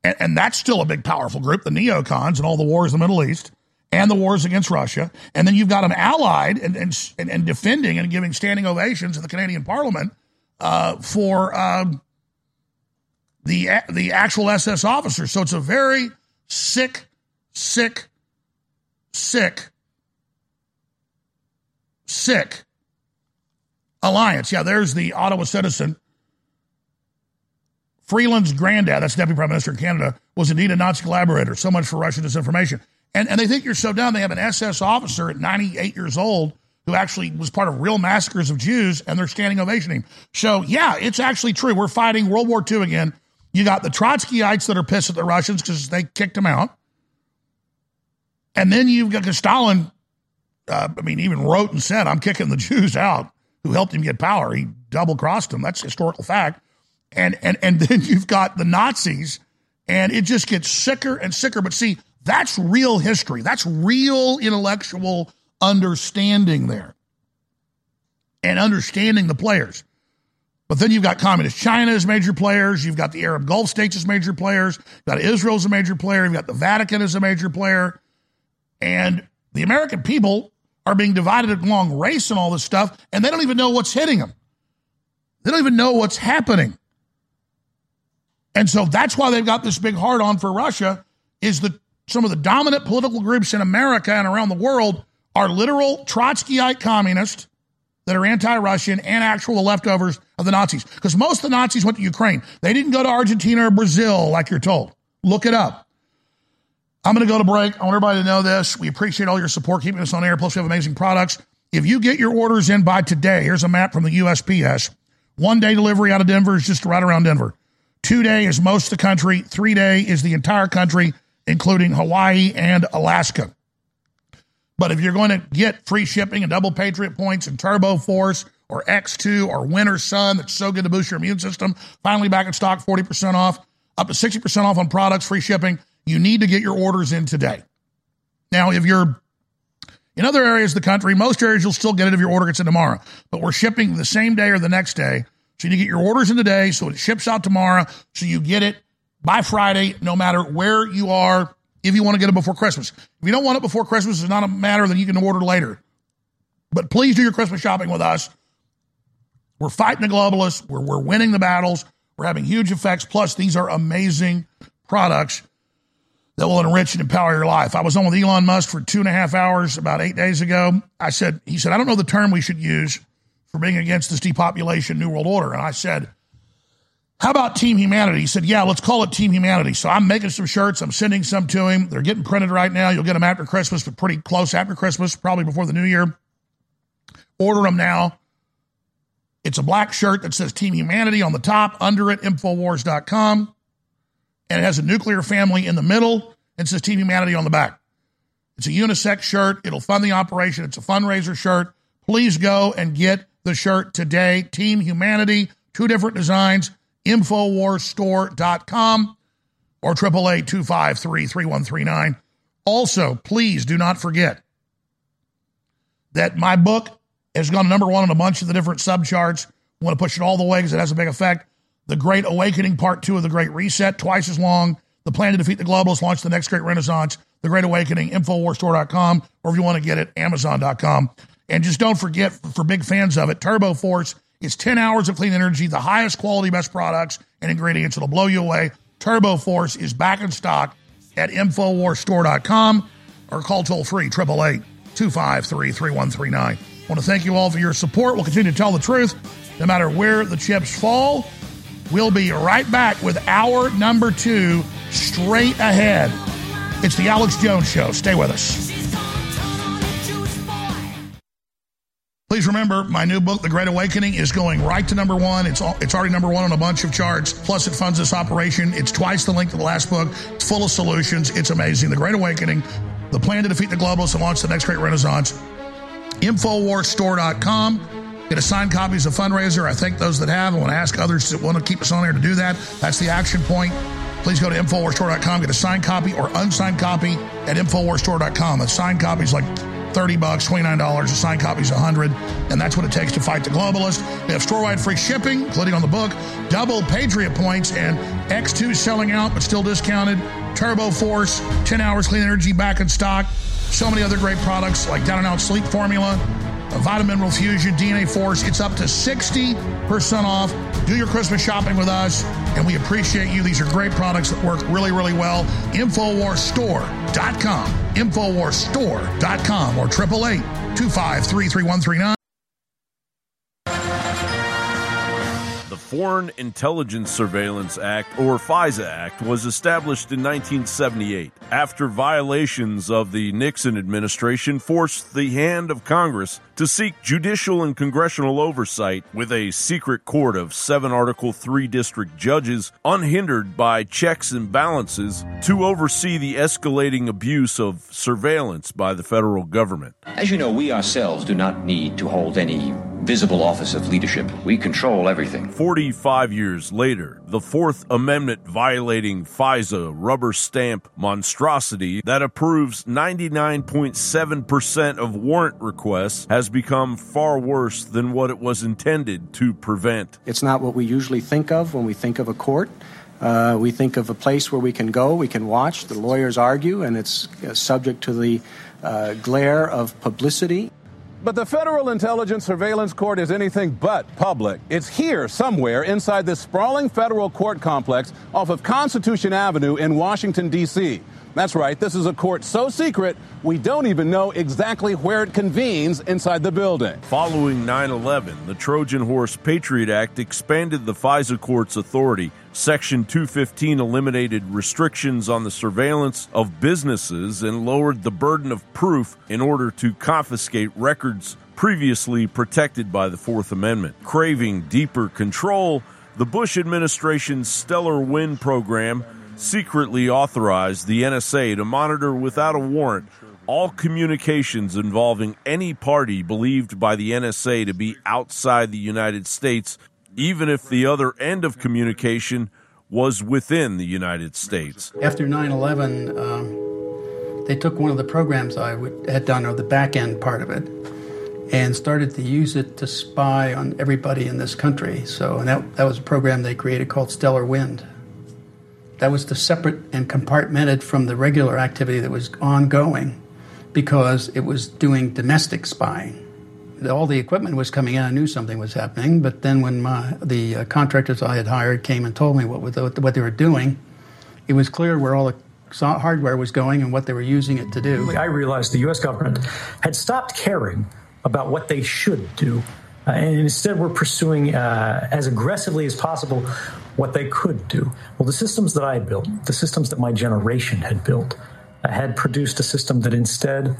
And, and that's still a big, powerful group, the neocons and all the wars in the Middle East and the wars against Russia. And then you've got them allied and, and, and defending and giving standing ovations in the Canadian Parliament uh, for um, the the actual SS officers. So it's a very sick, sick, sick, sick alliance. Yeah, there's the Ottawa citizen. Freeland's granddad, that's Deputy Prime Minister of Canada, was indeed a Nazi collaborator. So much for Russian disinformation. And, and they think you're so dumb. They have an SS officer at 98 years old who actually was part of real massacres of Jews, and they're standing ovationing. So, yeah, it's actually true. We're fighting World War II again. You got the Trotskyites that are pissed at the Russians because they kicked them out. And then you've got Stalin, uh, I mean, even wrote and said, I'm kicking the Jews out who helped him get power. He double crossed them. That's historical fact. And, and, and then you've got the Nazis, and it just gets sicker and sicker. But see, that's real history. That's real intellectual understanding there and understanding the players. But then you've got communist China as major players. You've got the Arab Gulf states as major players. You've got Israel as a major player. You've got the Vatican as a major player. And the American people are being divided along race and all this stuff, and they don't even know what's hitting them. They don't even know what's happening. And so that's why they've got this big hard on for Russia is that some of the dominant political groups in America and around the world are literal Trotskyite communists that are anti-Russian and actual leftovers of the Nazis. Because most of the Nazis went to Ukraine. They didn't go to Argentina or Brazil like you're told. Look it up. I'm going to go to break. I want everybody to know this. We appreciate all your support keeping us on air. Plus, we have amazing products. If you get your orders in by today, here's a map from the USPS. One day delivery out of Denver is just right around Denver. Two day is most of the country. Three day is the entire country, including Hawaii and Alaska. But if you're going to get free shipping and double Patriot points and Turbo Force or X2 or Winter Sun, that's so good to boost your immune system, finally back in stock, 40% off, up to 60% off on products, free shipping. You need to get your orders in today. Now, if you're in other areas of the country, most areas you'll still get it if your order gets in tomorrow. But we're shipping the same day or the next day. So you need to get your orders in today so it ships out tomorrow so you get it by Friday, no matter where you are, if you want to get it before Christmas. If you don't want it before Christmas, it's not a matter that you can order later. But please do your Christmas shopping with us. We're fighting the globalists. We're, we're winning the battles. We're having huge effects. Plus, these are amazing products that will enrich and empower your life. I was on with Elon Musk for two and a half hours about eight days ago. I said, he said, I don't know the term we should use for being against this depopulation New World Order. And I said, how about Team Humanity? He said, yeah, let's call it Team Humanity. So I'm making some shirts. I'm sending some to him. They're getting printed right now. You'll get them after Christmas, but pretty close after Christmas, probably before the new year. Order them now. It's a black shirt that says Team Humanity on the top, under it, Infowars.com. And it has a nuclear family in the middle and says Team Humanity on the back. It's a unisex shirt. It'll fund the operation. It's a fundraiser shirt. Please go and get the shirt today. Team Humanity, two different designs, Infowarsstore.com or 888 Also, please do not forget that my book has gone number one on a bunch of the different subcharts. I want to push it all the way because it has a big effect. The Great Awakening, Part Two of the Great Reset, twice as long. The Plan to Defeat the Globalists, Launch the Next Great Renaissance. The Great Awakening, Infowarsstore.com, or if you want to get it, Amazon.com. And just don't forget, for big fans of it, Turbo Force is 10 hours of clean energy, the highest quality, best products and ingredients. It'll blow you away. Turbo Force is back in stock at Infowarsstore.com or call toll free 888 253 3139. I want to thank you all for your support. We'll continue to tell the truth no matter where the chips fall. We'll be right back with hour number two straight ahead. It's the Alex Jones Show. Stay with us. Please remember, my new book, The Great Awakening, is going right to number one. It's all, it's already number one on a bunch of charts. Plus, it funds this operation. It's twice the length of the last book. It's full of solutions. It's amazing. The Great Awakening, the plan to defeat the globalists and launch the next great renaissance. Infowarsstore.com. Get a signed copies of Fundraiser. I thank those that have. I want to ask others that want to keep us on air to do that. That's the action point. Please go to InfoWarsStore.com, get a signed copy or unsigned copy at InfoWarsStore.com. A signed copy is like 30 bucks, $29. A signed copy is 100 and that's what it takes to fight the globalist. They have store-wide free shipping, including on the book, double Patriot points, and X2 selling out but still discounted, Turbo Force, 10 hours clean energy back in stock, so many other great products like Down and Out Sleep Formula, Vitamin Mineral Fusion, DNA Force. It's up to 60% off. Do your Christmas shopping with us, and we appreciate you. These are great products that work really, really well. Infowarsstore.com. Infowarsstore.com or 888 253 3139. Foreign Intelligence Surveillance Act, or FISA Act, was established in 1978 after violations of the Nixon administration forced the hand of Congress to seek judicial and congressional oversight with a secret court of seven Article 3 district judges, unhindered by checks and balances, to oversee the escalating abuse of surveillance by the federal government. As you know, we ourselves do not need to hold any visible office of leadership. We control everything. 45 years later, the Fourth Amendment violating FISA rubber stamp monstrosity that approves 99.7% of warrant requests has become far worse than what it was intended to prevent. It's not what we usually think of when we think of a court. Uh, we think of a place where we can go, we can watch, the lawyers argue, and it's uh, subject to the uh, glare of publicity. But the Federal Intelligence Surveillance Court is anything but public. It's here somewhere inside this sprawling federal court complex off of Constitution Avenue in Washington, D.C. That's right, this is a court so secret we don't even know exactly where it convenes inside the building. Following 9 11, the Trojan Horse Patriot Act expanded the FISA court's authority. Section 215 eliminated restrictions on the surveillance of businesses and lowered the burden of proof in order to confiscate records previously protected by the Fourth Amendment. Craving deeper control, the Bush administration's Stellar Wind program secretly authorized the NSA to monitor without a warrant all communications involving any party believed by the NSA to be outside the United States, even if the other end of communication was within the United States. After 9 11, um, they took one of the programs I had done, or the back end part of it, and started to use it to spy on everybody in this country. So, and that, that was a program they created called Stellar Wind. That was the separate and compartmented from the regular activity that was ongoing because it was doing domestic spying. All the equipment was coming in. I knew something was happening, but then when my, the uh, contractors I had hired came and told me what, what they were doing, it was clear where all the hardware was going and what they were using it to do. I realized the U.S. government had stopped caring about what they should do. Uh, and instead, we're pursuing uh, as aggressively as possible what they could do. Well, the systems that I built, the systems that my generation had built, had produced a system that instead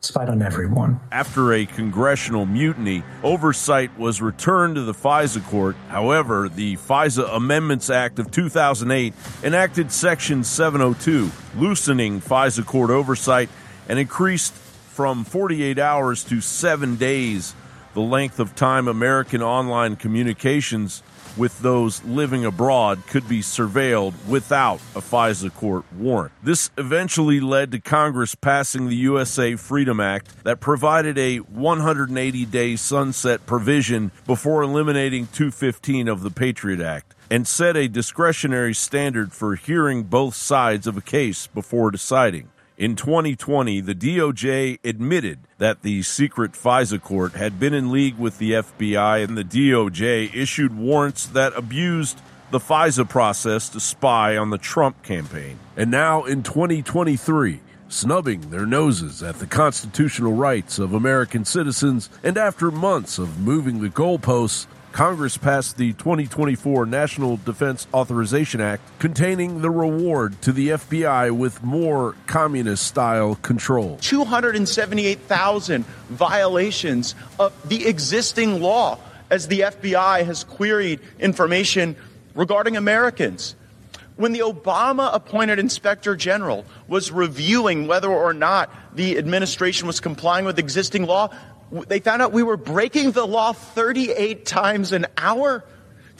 spied on everyone. After a congressional mutiny, oversight was returned to the FISA court. However, the FISA Amendments Act of 2008 enacted Section 702, loosening FISA court oversight and increased from 48 hours to seven days the length of time American online communications with those living abroad could be surveilled without a FISA court warrant. This eventually led to Congress passing the USA Freedom Act that provided a 180 day sunset provision before eliminating 215 of the Patriot Act and set a discretionary standard for hearing both sides of a case before deciding. In 2020, the DOJ admitted that the secret FISA court had been in league with the FBI, and the DOJ issued warrants that abused the FISA process to spy on the Trump campaign. And now in 2023, snubbing their noses at the constitutional rights of American citizens, and after months of moving the goalposts, Congress passed the 2024 National Defense Authorization Act containing the reward to the FBI with more communist style control. 278,000 violations of the existing law as the FBI has queried information regarding Americans. When the Obama appointed inspector general was reviewing whether or not the administration was complying with existing law, they found out we were breaking the law 38 times an hour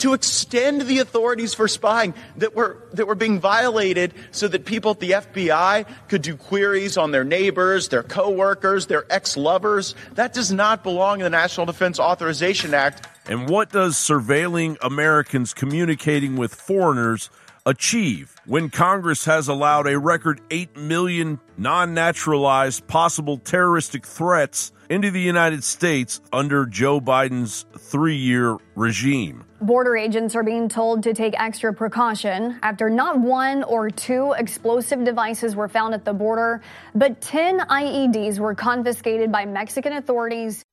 to extend the authorities for spying that were that were being violated so that people at the FBI could do queries on their neighbors, their coworkers, their ex-lovers. That does not belong in the National Defense Authorization Act. And what does surveilling Americans communicating with foreigners achieve when Congress has allowed a record 8 million non naturalized possible terroristic threats into the United States under Joe Biden's three year regime? Border agents are being told to take extra precaution after not one or two explosive devices were found at the border, but 10 IEDs were confiscated by Mexican authorities.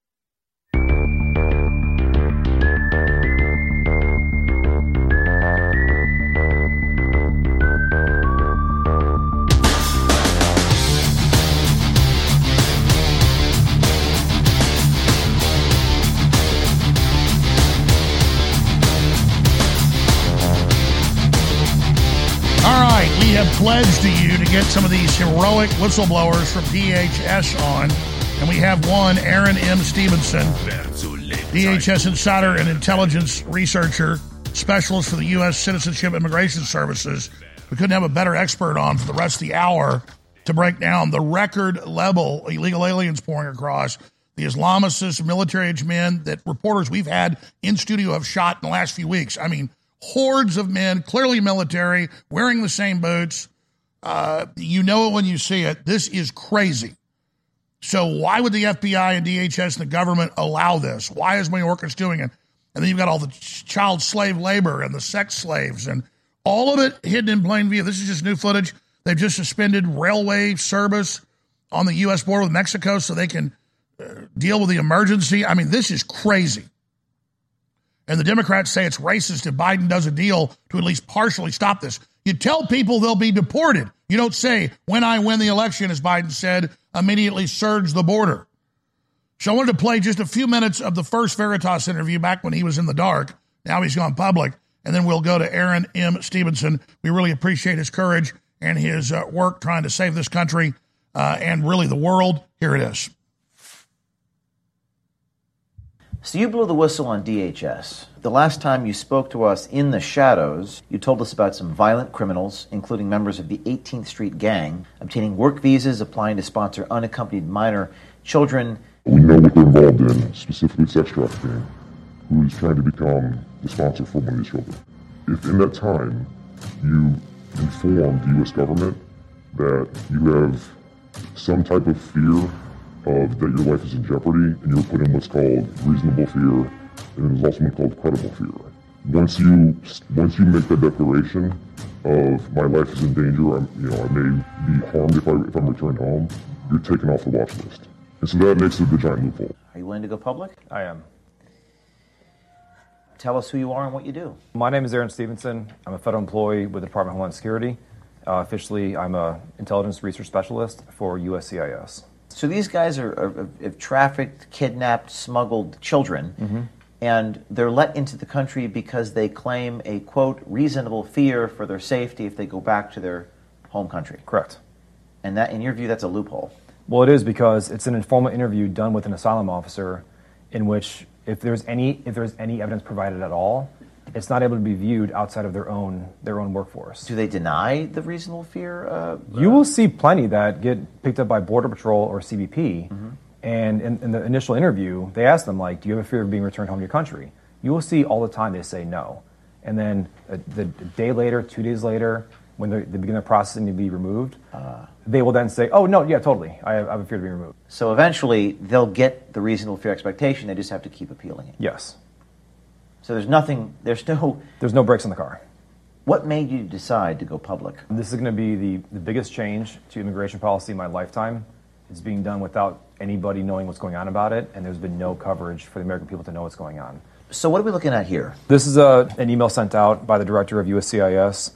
Pledged to you to get some of these heroic whistleblowers from DHS on, and we have one, Aaron M. Stevenson, DHS insider and intelligence researcher, specialist for the U.S. Citizenship and Immigration Services. We couldn't have a better expert on for the rest of the hour to break down the record level illegal aliens pouring across the Islamicists, military age men that reporters we've had in studio have shot in the last few weeks. I mean, hordes of men, clearly military, wearing the same boots. Uh, you know it when you see it. This is crazy. So why would the FBI and DHS and the government allow this? Why is Mayorkas doing it? And then you've got all the child slave labor and the sex slaves and all of it hidden in plain view. This is just new footage. They've just suspended railway service on the U.S. border with Mexico so they can uh, deal with the emergency. I mean, this is crazy. And the Democrats say it's racist if Biden does a deal to at least partially stop this. You tell people they'll be deported. You don't say, when I win the election, as Biden said, immediately surge the border. So I wanted to play just a few minutes of the first Veritas interview back when he was in the dark. Now he's gone public. And then we'll go to Aaron M. Stevenson. We really appreciate his courage and his uh, work trying to save this country uh, and really the world. Here it is. So you blew the whistle on DHS. The last time you spoke to us in the shadows, you told us about some violent criminals, including members of the 18th Street Gang, obtaining work visas, applying to sponsor unaccompanied minor children. We know what they're involved in, specifically sex trafficking, who's trying to become the sponsor for one of these children. If in that time you inform the U.S. government that you have some type of fear of that your life is in jeopardy, and you're put in what's called reasonable fear, and there's also one called credible fear. Once you once you make that declaration of my life is in danger, I'm, you know I may be harmed if I if I'm returned home, you're taken off the watch list, and so that makes it the giant loophole. Are you willing to go public? I am. Tell us who you are and what you do. My name is Aaron Stevenson. I'm a federal employee with the Department of Homeland Security. Uh, officially, I'm a intelligence research specialist for USCIS. So these guys are, are, have trafficked, kidnapped, smuggled children, Mm-hmm. and they're let into the country because they claim a quote reasonable fear for their safety if they go back to their home country. Correct. And that, in your view, that's a loophole. Well, it is because it's an informal interview done with an asylum officer, in which if there's any if there's any evidence provided at all, it's not able to be viewed outside of their own their own workforce. Do they deny the reasonable fear? Uh, You will see plenty that get picked up by Border Patrol or CBP. Mm-hmm. And in, in the initial interview, they ask them, like, do you have a fear of being returned home to your country? You will see all the time they say no. And then a, the day later, two days later, when they begin the processing to be removed, they will then say, oh, no, yeah, totally. I have, I have a fear to be removed. So eventually, they'll get the reasonable fear expectation. They just have to keep appealing it. Yes. So there's nothing. There's no. There's no brakes on the car. What made you decide to go public? This is going to be the, the biggest change to immigration policy in my lifetime. It's being done without anybody knowing what's going on about it, and there's been no coverage for the American people to know what's going on. So, what are we looking at here? This is a, an email sent out by the director of USCIS,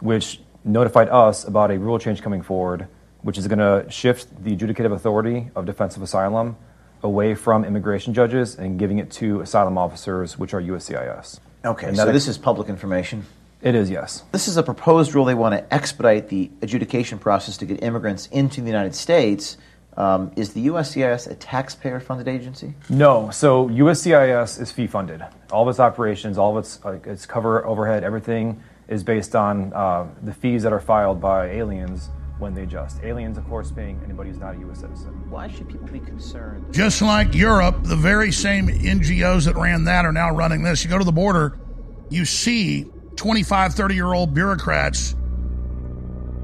which notified us about a rule change coming forward, which is going to shift the adjudicative authority of defensive asylum away from immigration judges and giving it to asylum officers, which are USCIS. Okay, And so this is public information? It is, yes. This is a proposed rule. They want to expedite the adjudication process to get immigrants into the United States. Um, is the USCIS a taxpayer funded agency? No, so USCIS is fee funded. All of its operations, all of its its cover overhead, everything is based on uh, the fees that are filed by aliens when they adjust. Aliens, of course, being anybody who's not a U.S. citizen. Why should people be concerned? Just like Europe, the very same NGOs that ran that are now running this. You go to the border, you see 25, 30 year old bureaucrats,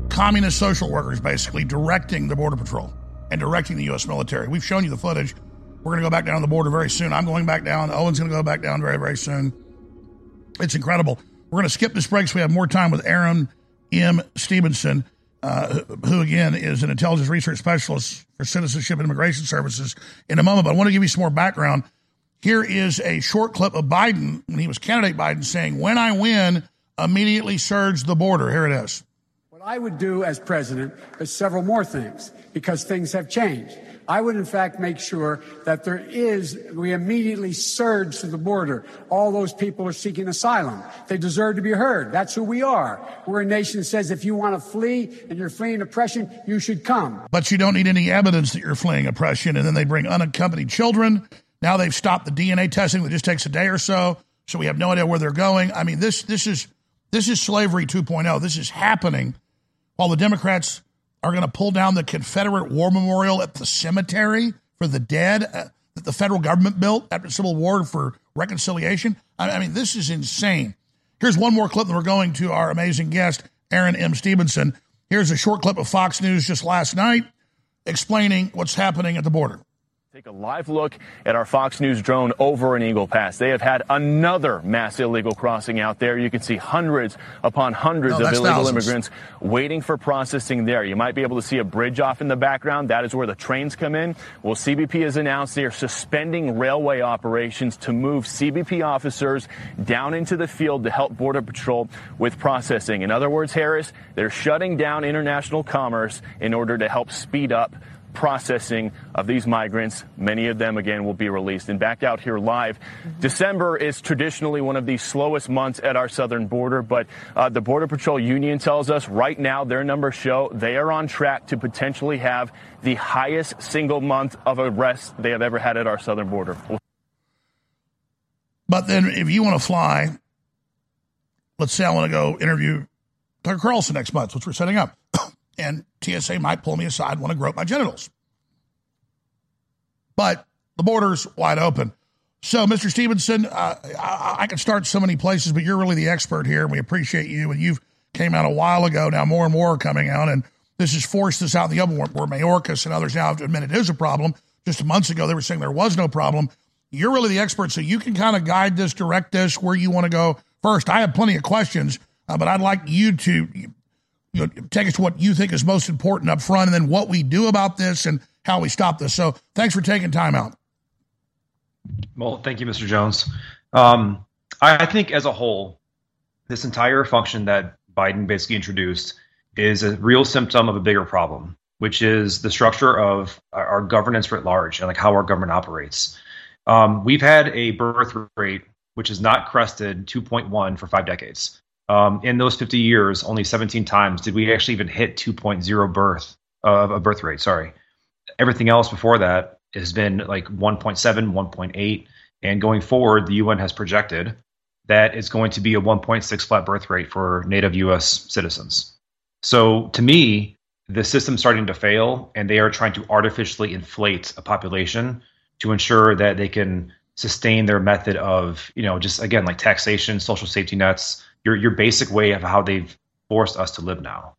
communist social workers basically directing the Border Patrol and directing the U.S. military. We've shown you the footage. We're going to go back down the border very soon. I'm going back down. Owen's going to go back down very, very soon. It's incredible. We're going to skip this break so we have more time with Aaron M. Stevenson, uh, who again is an intelligence research specialist for Citizenship and Immigration Services in a moment. But I want to give you some more background. Here is a short clip of Biden when he was candidate Biden saying, When I win, immediately surge the border. Here it is. What I would do as president is several more things because things have changed. I would, in fact, make sure that there is, we immediately surge to the border. All those people are seeking asylum. They deserve to be heard. That's who we are. We're a nation that says if you want to flee and you're fleeing oppression, you should come. But you don't need any evidence that you're fleeing oppression. And then they bring unaccompanied children. Now they've stopped the DNA testing that just takes a day or so. So we have no idea where they're going. I mean, this, this is, this is slavery 2.0. This is happening while the Democrats are going to pull down the Confederate War Memorial at the cemetery for the dead uh, that the federal government built after the Civil War for reconciliation. I, I mean, this is insane. Here's one more clip, and we're going to our amazing guest, Aaron M. Stevenson. Here's a short clip of Fox News just last night explaining what's happening at the border. Take a live look at our Fox News drone over in Eagle Pass. They have had another mass illegal crossing out there. You can see hundreds upon hundreds No, of illegal thousands. immigrants waiting for processing there. You might be able to see a bridge off in the background. That is where the trains come in. Well, CBP has announced they are suspending railway operations to move CBP officers down into the field to help Border Patrol with processing. In other words, Harris, they're shutting down international commerce in order to help speed up processing of these migrants. Many of them, again, will be released. And back out here live, December is traditionally one of the slowest months at our southern border, but uh, the Border Patrol Union tells us right now their numbers show they are on track to potentially have the highest single month of arrests they have ever had at our southern border. But then if you want to fly, let's say I want to go interview Tucker Carlson next month, which we're setting up, and TSA might pull me aside, want to grope my genitals. But the border's wide open. So, Mr. Stevenson, uh, I, I could start so many places, but you're really the expert here, and we appreciate you. And you've came out a while ago. Now more and more are coming out, and this has forced us out in the open where, where Mayorkas and others now have to admit it is a problem. Just months ago, they were saying there was no problem. You're really the expert, so you can kind of guide this, direct this where you want to go first. I have plenty of questions, uh, but I'd like you to you know, take us what you think is most important up front, and then what we do about this and how we stop this. So, thanks for taking time out. Well, thank you, Mr. Jones. Um, I, think as a whole, this entire function that Biden basically introduced is a real symptom of a bigger problem, which is the structure of our, governance writ large and like how our government operates. Um, we've had a birth rate which has not crested 2.1 for five decades. Um, in those 50 years, only 17 times did we actually even hit 2.0 birth of a birth rate. Sorry, everything else before that has been like 1.7, 1.8, and going forward, the UN has projected that it's going to be a 1.6 flat birth rate for native U.S. citizens. So to me, the system's starting to fail, and they are trying to artificially inflate a population to ensure that they can sustain their method of, you know, just again like taxation, social safety nets, your your basic way of how they've forced us to live now.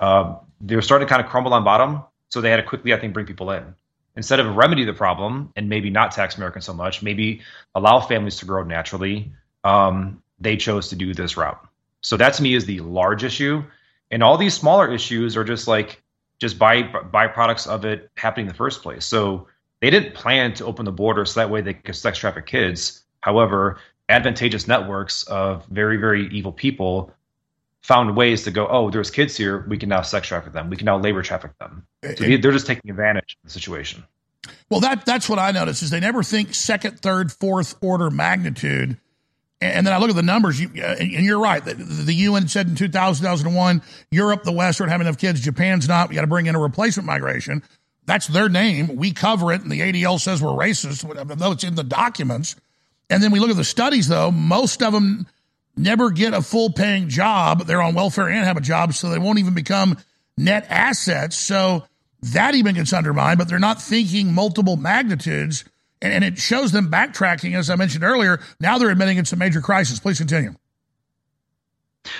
Um, they were starting to kind of crumble on bottom, so they had to quickly, I think, bring people in instead of remedy the problem and maybe not tax Americans so much, maybe allow families to grow naturally. Um, they chose to do this route. So that to me is the large issue, and all these smaller issues are just like just by byproducts of it happening in the first place. So they didn't plan to open the border so that way they could sex traffic kids. However, advantageous networks of very, very evil people found ways to go, oh, there's kids here. We can now sex traffic them. We can now labor traffic them. So they're just taking advantage of the situation. Well, that that's what I notice is they never think second, third, fourth order magnitude. And then I look at the numbers, you, uh, and you're right. The, the UN said in 2001, Europe, the West aren't having enough kids. Japan's not. We got to bring in a replacement migration. That's their name. We cover it, and the ADL says we're racist, though it's in the documents. And then we look at the studies, though. Most of them never get a full paying job. They're on welfare and have a job, so they won't even become net assets. So that even gets undermined, but they're not thinking multiple magnitudes. And, and it shows them backtracking, as I mentioned earlier. Now they're admitting it's a major crisis. Please continue.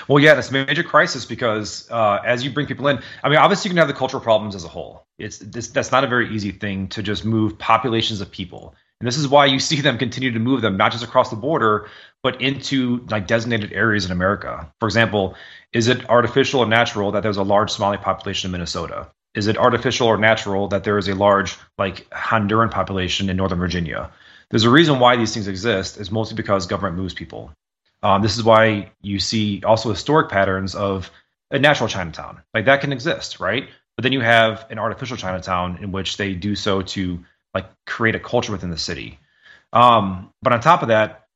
Well, yeah, it's a major crisis because uh, as you bring people in, I mean, obviously you can have the cultural problems as a whole. It's this, that's not a very easy thing to just move populations of people. And this is why you see them continue to move them, not just across the border, but into like designated areas in America. For example, is it artificial or natural that there's a large Somali population in Minnesota? Is it artificial or natural that there is a large like Honduran population in Northern Virginia? There's a reason why these things exist. Is mostly because government moves people. Um, this is why you see also historic patterns of a natural Chinatown. Like that can exist, right? But then you have an artificial Chinatown in which they do so to like create a culture within the city. Um, but on top of that,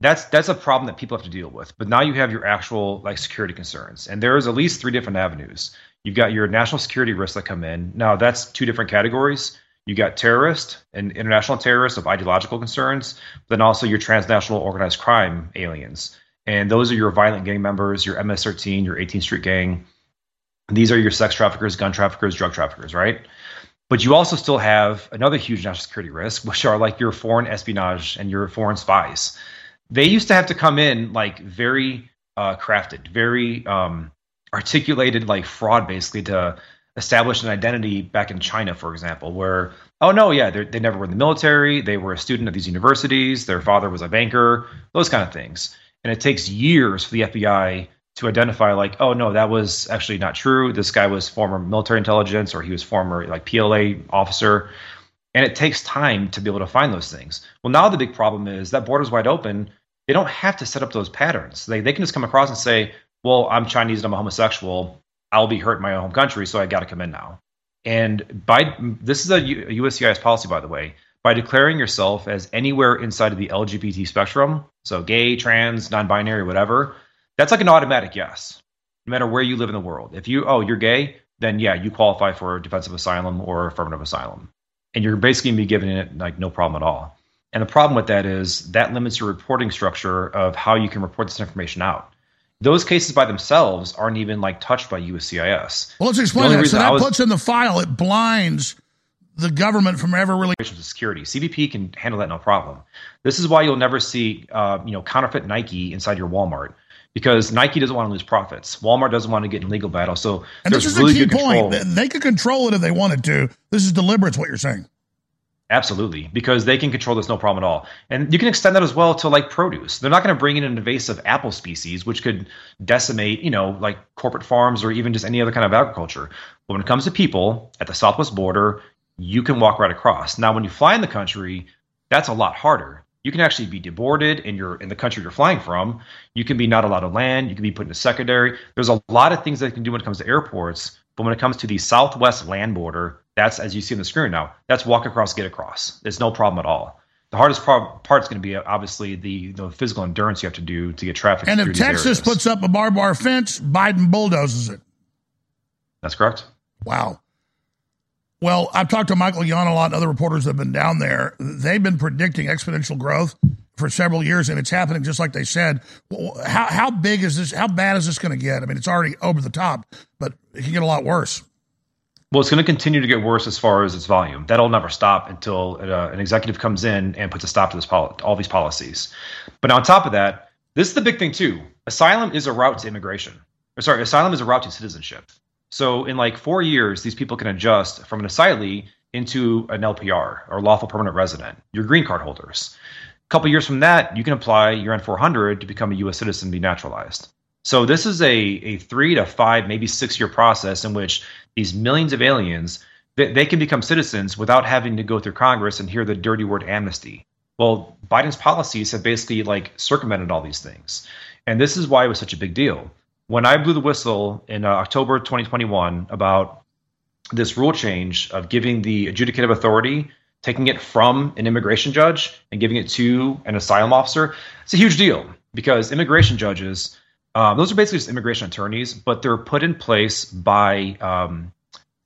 that's that's a problem that people have to deal with. But now you have your actual like security concerns, and there is at least three different avenues. You've got your national security risks that come in. Now that's two different categories. You got terrorist and international terrorists of ideological concerns, but then also your transnational organized crime aliens. And those are your violent gang members, your MS-13, your 18th Street Gang. These are your sex traffickers, gun traffickers, drug traffickers, right? But you also still have another huge national security risk, which are like your foreign espionage and your foreign spies. They used to have to come in like very uh, crafted, very um, articulated, like fraud, basically to establish an identity back in China, for example, where oh no, yeah, they never were in the military, they were a student at these universities, their father was a banker, those kind of things, and it takes years for the FBI to identify like oh no that was actually not true. This guy was former military intelligence or he was former like pla officer. And it takes time to be able to find those things. Well now the big problem is that border's wide open. They don't have to set up those patterns. They, they can just come across and say well i'm chinese and i'm a homosexual. I'll be hurt in my own home country so i got to come in now. And by this is a uscis policy by the way. By declaring yourself as anywhere inside of the lgbt spectrum so gay trans non-binary whatever that's like an automatic yes, no matter where you live in the world. If you, oh, you're gay, then yeah, you qualify for defensive asylum or affirmative asylum. And you're basically going to be given it like no problem at all. And the problem with that is that limits your reporting structure of how you can report this information out. Those cases by themselves aren't even like touched by USCIS. Well, let's explain that. So that was, puts in the file, it blinds the government from ever really security. CBP can handle that no problem. This is why you'll never see, uh, you know, counterfeit Nike inside your Walmart because Nike doesn't want to lose profits. Walmart doesn't want to get in legal battle. So and this is really a key point. They could control it if they wanted to. This is deliberate. What you're saying. Absolutely, because they can control this no problem at all. And you can extend that as well to like produce. They're not going to bring in an invasive apple species, which could decimate, you know, like corporate farms or even just any other kind of agriculture. But when it comes to people at the southwest border, you can walk right across. Now, when you fly in the country, that's a lot harder you can actually be deported in your in the country you're flying from. You can be not allowed to land. You can be put in a secondary. There's a lot of things that can do when it comes to airports. But when it comes to the southwest land border, that's as you see on the screen now. That's walk across, get across. It's no problem at all. The hardest part is going to be obviously the, the physical endurance you have to do to get traffic. And if Texas puts up a barbed wire fence, Biden bulldozes it. That's correct. Wow. Well, I've talked to Michael Yon a lot and other reporters that have been down there. They've been predicting exponential growth for several years, and it's happening just like they said. How, how big is this? How bad is this going to get? I mean, it's already over the top, but it can get a lot worse. Well, it's going to continue to get worse as far as its volume. That'll never stop until uh, an executive comes in and puts a stop to this poli- all these policies. But on top of that, this is the big thing too. Asylum is a route to immigration. Or sorry, asylum is a route to citizenship. So in like four years, these people can adjust from an asylee into an LPR or lawful permanent resident. Your green card holders. A couple years from that, you can apply your N400 to become a U.S. citizen and be naturalized. So this is a, a three to five, maybe six year process in which these millions of aliens they, they can become citizens without having to go through Congress and hear the dirty word amnesty. Well, Biden's policies have basically like circumvented all these things, and this is why it was such a big deal. When I blew the whistle in uh, October 2021 about this rule change of giving the adjudicative authority, taking it from an immigration judge and giving it to an asylum officer, it's a huge deal because immigration judges, um, those are basically just immigration attorneys, but they're put in place by um,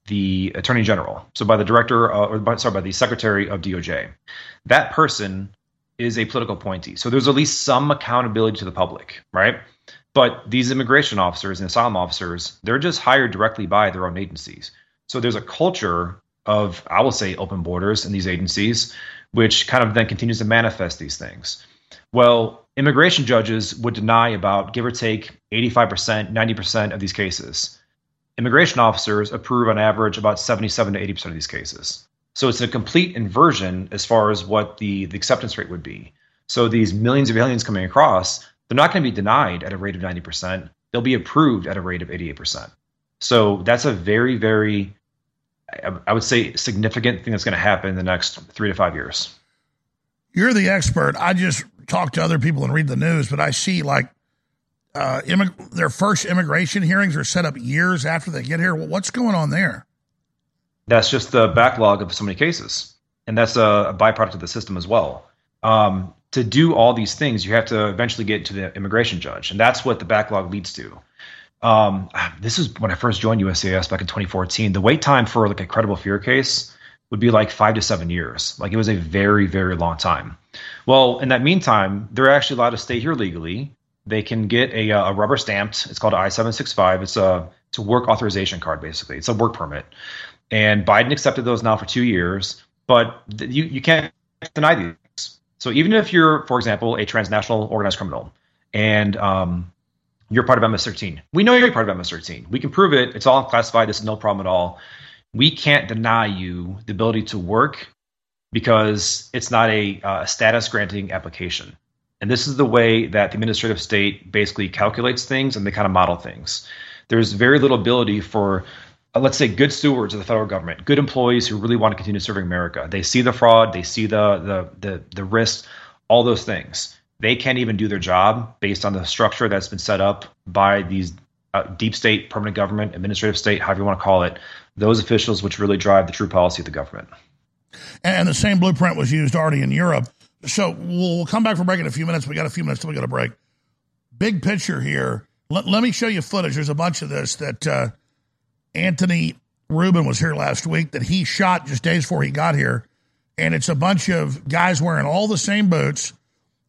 the attorney general, so by the director, uh, or by, sorry, by the secretary of DOJ. That person is a political appointee, so there's at least some accountability to the public, right? But these immigration officers and asylum officers, they're just hired directly by their own agencies. So there's a culture of, I will say, open borders in these agencies, which kind of then continues to manifest these things. Well, immigration judges would deny about give or take 85%, 90% of these cases. Immigration officers approve on average about 77 to 80% of these cases. So it's a complete inversion as far as what the, the acceptance rate would be. So these millions of aliens coming across, they're not going to be denied at a rate of 90%. They'll be approved at a rate of 88%. So that's a very, very, I would say, significant thing that's going to happen in the next three to five years. You're the expert. I just talk to other people and read the news, but I see like uh, immig- their first immigration hearings are set up years after they get here. What's going on there? That's just the backlog of so many cases, and that's a, a byproduct of the system as well. Um, to do all these things, you have to eventually get to the immigration judge, and that's what the backlog leads to. Um, this is when I first joined USCIS back in 2014. The wait time for like a credible fear case would be like five to seven years. Like it was a very, very long time. Well, in that meantime, they're actually allowed to stay here legally. They can get a, uh, a rubber stamped. It's called I-765. It's a it's a work authorization card basically. It's a work permit. And Biden accepted those now for two years, but you you can't deny these. So even if you're, for example, a transnational organized criminal, and um, you're part of MS-13. We know you're part of MS-13. We can prove it. It's all classified. This is no problem at all. We can't deny you the ability to work because it's not a uh, status granting application. And this is the way that the administrative state basically calculates things and they kind of model things. There's very little ability for, uh, let's say, good stewards of the federal government, good employees who really want to continue serving America. They see the fraud, they see the the the, the risk, all those things they can't even do their job based on the structure that's been set up by these uh, deep state, permanent government, administrative state, however you want to call it, those officials which really drive the true policy of the government. And the same blueprint was used already in Europe. So we'll come back from break in a few minutes. We got a few minutes till we got a break. Big picture here. Let, let me show you footage. There's a bunch of this that uh, Anthony Rubin was here last week that he shot just days before he got here. And it's a bunch of guys wearing all the same boots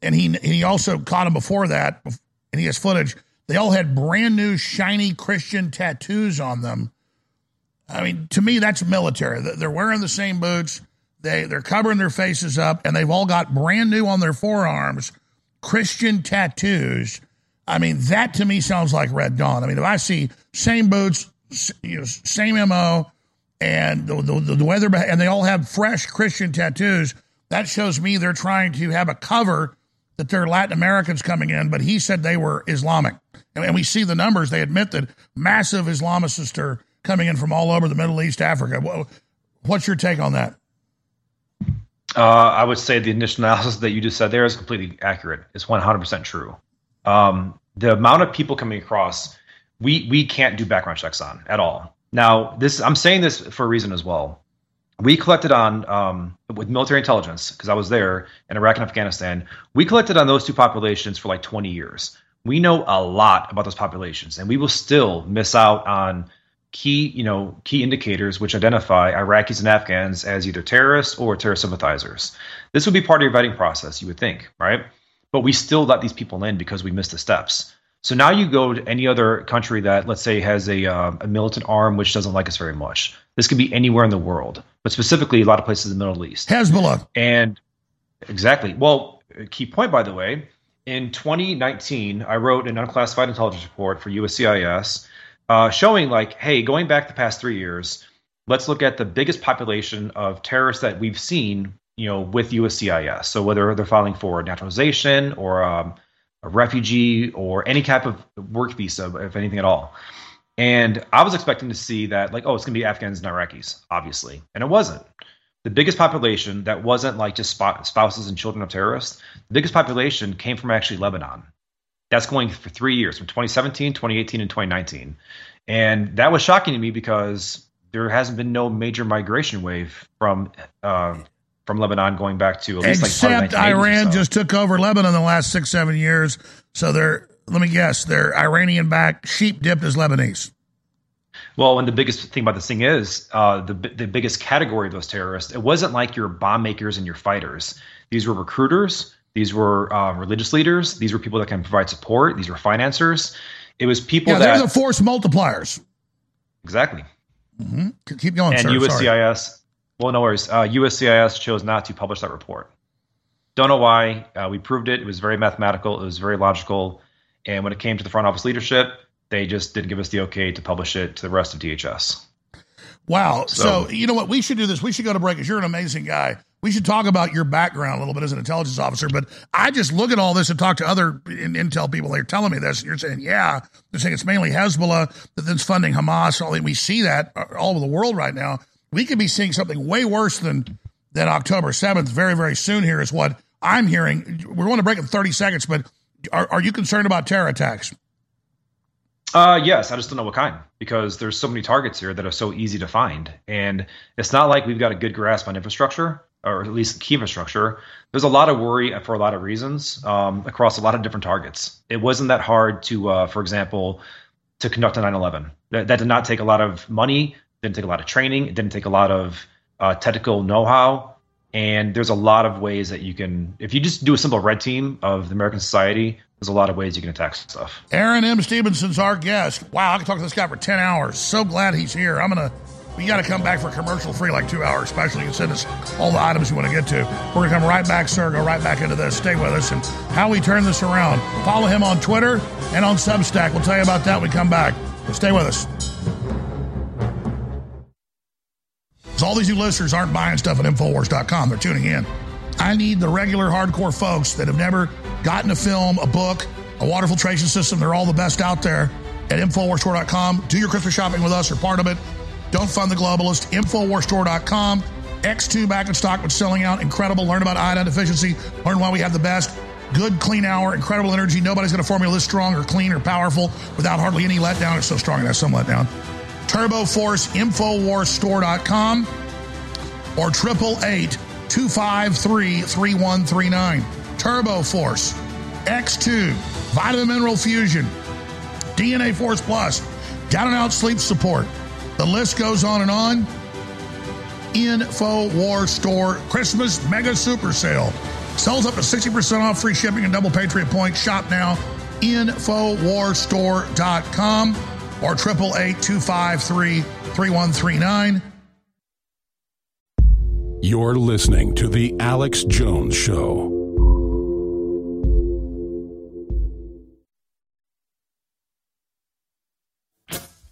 and he and he also caught him before that, and he has footage. They all had brand new shiny Christian tattoos on them. I mean, to me, that's military. They're wearing the same boots. They they're covering their faces up, and they've all got brand new on their forearms Christian tattoos. I mean, that to me sounds like Red Dawn. I mean, if I see same boots, you know, same mo, and the, the, the weather, and they all have fresh Christian tattoos, that shows me they're trying to have a cover that they're Latin Americans coming in, but he said they were Islamic. And we see the numbers. They admit that massive Islamicists are coming in from all over the Middle East, Africa. What's your take on that? Uh, I would say the initial analysis that you just said there is completely accurate. It's 100% true. Um, the amount of people coming across, we we can't do background checks on at all. Now, this I'm saying this for a reason as well we collected on um, with military intelligence because I was there in Iraq and Afghanistan. We collected on those two populations for like 20 years. We know a lot about those populations, and we will still miss out on key, you know, key indicators which identify Iraqis and Afghans as either terrorists or terrorist sympathizers. This would be part of your vetting process, you would think, right? But we still let these people in because we missed the steps. So now you go to any other country that, let's say, has a, uh, a militant arm which doesn't like us very much. This could be anywhere in the world, but specifically a lot of places in the Middle East. Hezbollah. And exactly. Well, key point, by the way, in 2019, I wrote an unclassified intelligence report for USCIS uh, showing, like, hey, going back the past three years, let's look at the biggest population of terrorists that we've seen, you know, with USCIS. So whether they're filing for naturalization or um, a refugee or any type of work visa, if anything at all. And I was expecting to see that, like, oh, it's going to be Afghans and Iraqis, obviously. And it wasn't. The biggest population that wasn't like just spouses and children of terrorists, the biggest population came from actually Lebanon. That's going for three years, from 2017, 2018, and 2019. And that was shocking to me because there hasn't been no major migration wave from uh, from Lebanon going back to at least Except like Iran so. just took over Lebanon the last six, seven years. So they're, let me guess, they're Iranian backed, sheep dipped as Lebanese. Well, and the biggest thing about this thing is uh, the the biggest category of those terrorists. It wasn't like your bomb makers and your fighters. These were recruiters. These were uh, religious leaders. These were people that can provide support. These were financiers. It was people yeah, that they're the force multipliers. Exactly. Mm-hmm. Keep going, and sir. USCIS. Sorry. Well, no worries. Uh, USCIS chose not to publish that report. Don't know why. Uh, we proved it. It was very mathematical. It was very logical. And when it came to the front office leadership, they just didn't give us the okay to publish it to the rest of DHS. Wow. So, so you know what? We should do this. We should go to break because you're an amazing guy. We should talk about your background a little bit as an intelligence officer. But I just look at all this and talk to other intel people. They're telling me this. And you're saying, yeah, they're saying it's mainly Hezbollah that's funding Hamas. All we see that all over the world right now. We could be seeing something way worse than than October 7th very, very soon. Here is what I'm hearing. We're going to break in 30 seconds, but are, are you concerned about terror attacks? Uh, yes, I just don't know what kind because there's so many targets here that are so easy to find, and it's not like we've got a good grasp on infrastructure or at least key infrastructure. There's a lot of worry for a lot of reasons um, across a lot of different targets. It wasn't that hard to, uh, for example, to conduct a 9/11. That, that, did not take a lot of money, didn't take a lot of training, it didn't take a lot of uh, technical know-how, and there's a lot of ways that you can, if you just do a simple red team of the American society, there's a lot of ways you can attack stuff. Aaron M. Stevenson's our guest. Wow, I can talk to this guy for 10 hours. So glad he's here. I'm going to, we got to come back for commercial free like two hours, especially. You can send us all the items you want to get to. We're going to come right back, sir, go right back into this. Stay with us and how we turn this around. Follow him on Twitter and on Substack. We'll tell you about that when we come back. Stay with us. All these new listeners aren't buying stuff at Infowars.com. They're tuning in. I need the regular hardcore folks that have never gotten a film, a book, a water filtration system. They're all the best out there at InfoWarsStore.com. Do your Christmas shopping with us or part of it. Don't fund the globalist. InfoWarsStore.com. X2 back in stock, but selling out. Incredible. Learn about iodine deficiency. Learn why we have the best. Good, clean hour, incredible energy. Nobody's going to formula this strong or clean or powerful without hardly any letdown. It's so strong it has some letdown. Turbo Force, InfoWarsStore.com or 888 253 3139. Turbo Force, X2, Vitamin Mineral Fusion, DNA Force Plus, down and out sleep support. The list goes on and on. InfoWars Store Christmas Mega Super Sale. Sells up to 60% off free shipping and double Patriot points. Shop now. InfoWarsStore.com or 888 253 3139. You're listening to The Alex Jones Show.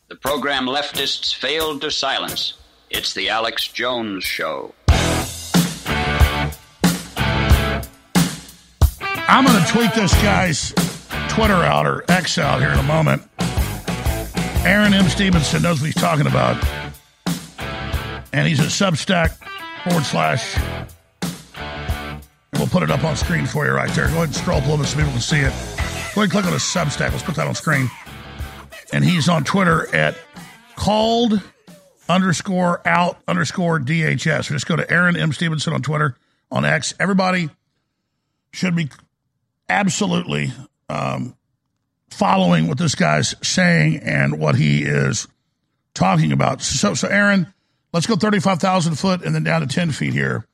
The program leftists failed to silence. It's The Alex Jones Show. I'm going to tweet this guy's Twitter out or X out here in a moment. Aaron M. Stevenson knows what he's talking about. And he's at Substack forward slash. We'll put it up on screen for you right there. Go ahead and scroll up a little bit so people can see it. Go ahead and click on his Substack. Let's put that on screen. And he's on Twitter at called underscore out underscore DHS. So just go to Aaron M. Stevenson on Twitter, on X. Everybody should be absolutely um, following what this guy's saying and what he is talking about. So, so Aaron, Let's go 35,000 foot and then down to 10 feet here.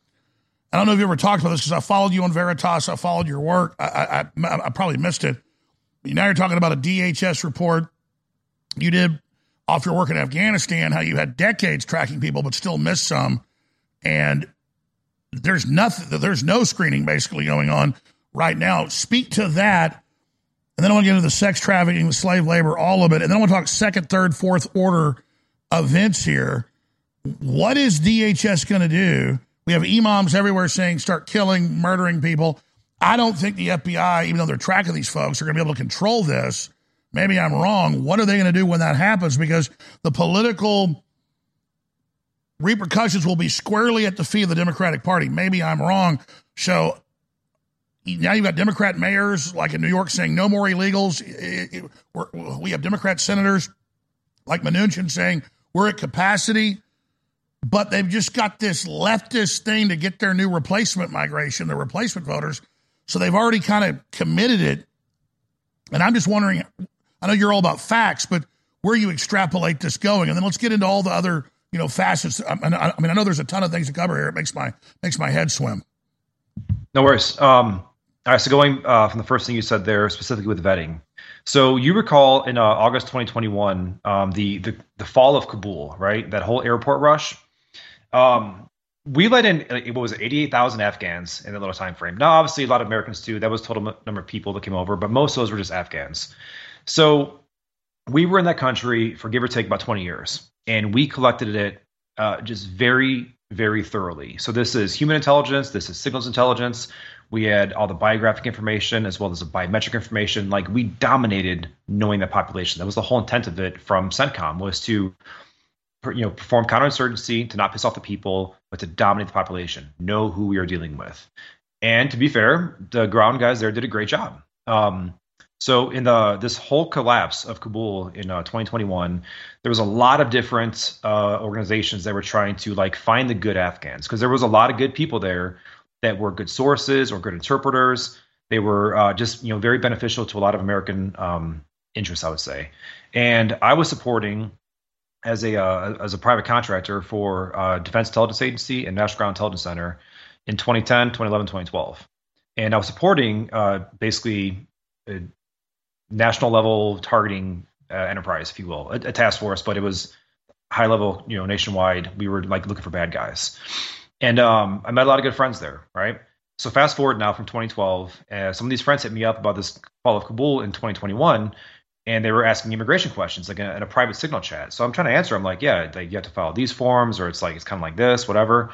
I don't know if you ever talked about this because I followed you on Veritas. I followed your work. I, I, I probably missed it. Now you're talking about a DHS report you did off your work in Afghanistan, how you had decades tracking people but still missed some. And there's nothing, there's no screening basically going on right now. Speak to that. And then I want to get into the sex trafficking, the slave labor, all of it. And then I want to talk second, third, fourth order events here what is DHS going to do? We have imams everywhere saying start killing, murdering people. I don't think the FBI, even though they're tracking these folks, are going to be able to control this. Maybe I'm wrong. What are they going to do when that happens? Because the political repercussions will be squarely at the feet of the Democratic Party. Maybe I'm wrong. So now you've got Democrat mayors like in New York saying no more illegals. We have Democrat senators like Manchin saying we're at capacity, but they've just got this leftist thing to get their new replacement migration, the replacement voters. So they've already kind of committed it. And I'm just wondering, I know you're all about facts, but where you extrapolate this going, and then let's get into all the other you know facets. I mean, I know there's a ton of things to cover here. It makes my makes my head swim. No worries. Um, all right, so going uh, from the first thing you said there, specifically with vetting. So you recall in uh, August 2021, um, the, the the fall of Kabul, right? That whole airport rush. Um, we let in it was it, 88,000 Afghans in that little time frame. Now, obviously, a lot of Americans too. That was total number of people that came over, but most of those were just Afghans. So we were in that country for give or take about 20 years, and we collected it uh, just very, very thoroughly. So this is human intelligence. This is signals intelligence. We had all the biographic information as well as the biometric information. Like we dominated knowing the population. That was the whole intent of it from CENTCOM was to you know perform counterinsurgency to not piss off the people, but to dominate the population, know who we are dealing with. And to be fair, the ground guys there did a great job. Um, so in the this whole collapse of Kabul in uh, 2021, there was a lot of different uh, organizations that were trying to like find the good Afghans because there was a lot of good people there that were good sources or good interpreters. They were uh, just you know very beneficial to a lot of American um, interests, I would say. And I was supporting as a uh, as a private contractor for uh, Defense Intelligence Agency and National Ground Intelligence Center in 2010, 2011, 2012. And I was supporting uh, basically a national level targeting uh, enterprise, if you will, a, a task force, but it was high level, you know, nationwide. We were like looking for bad guys. And um, I met a lot of good friends there, right? So fast forward now from 2012, uh, some of these friends hit me up about this fall of Kabul in 2021, and they were asking immigration questions like in a, in a private signal chat. So I'm trying to answer. I'm like, yeah, you have to file these forms, or it's like it's kind of like this, whatever.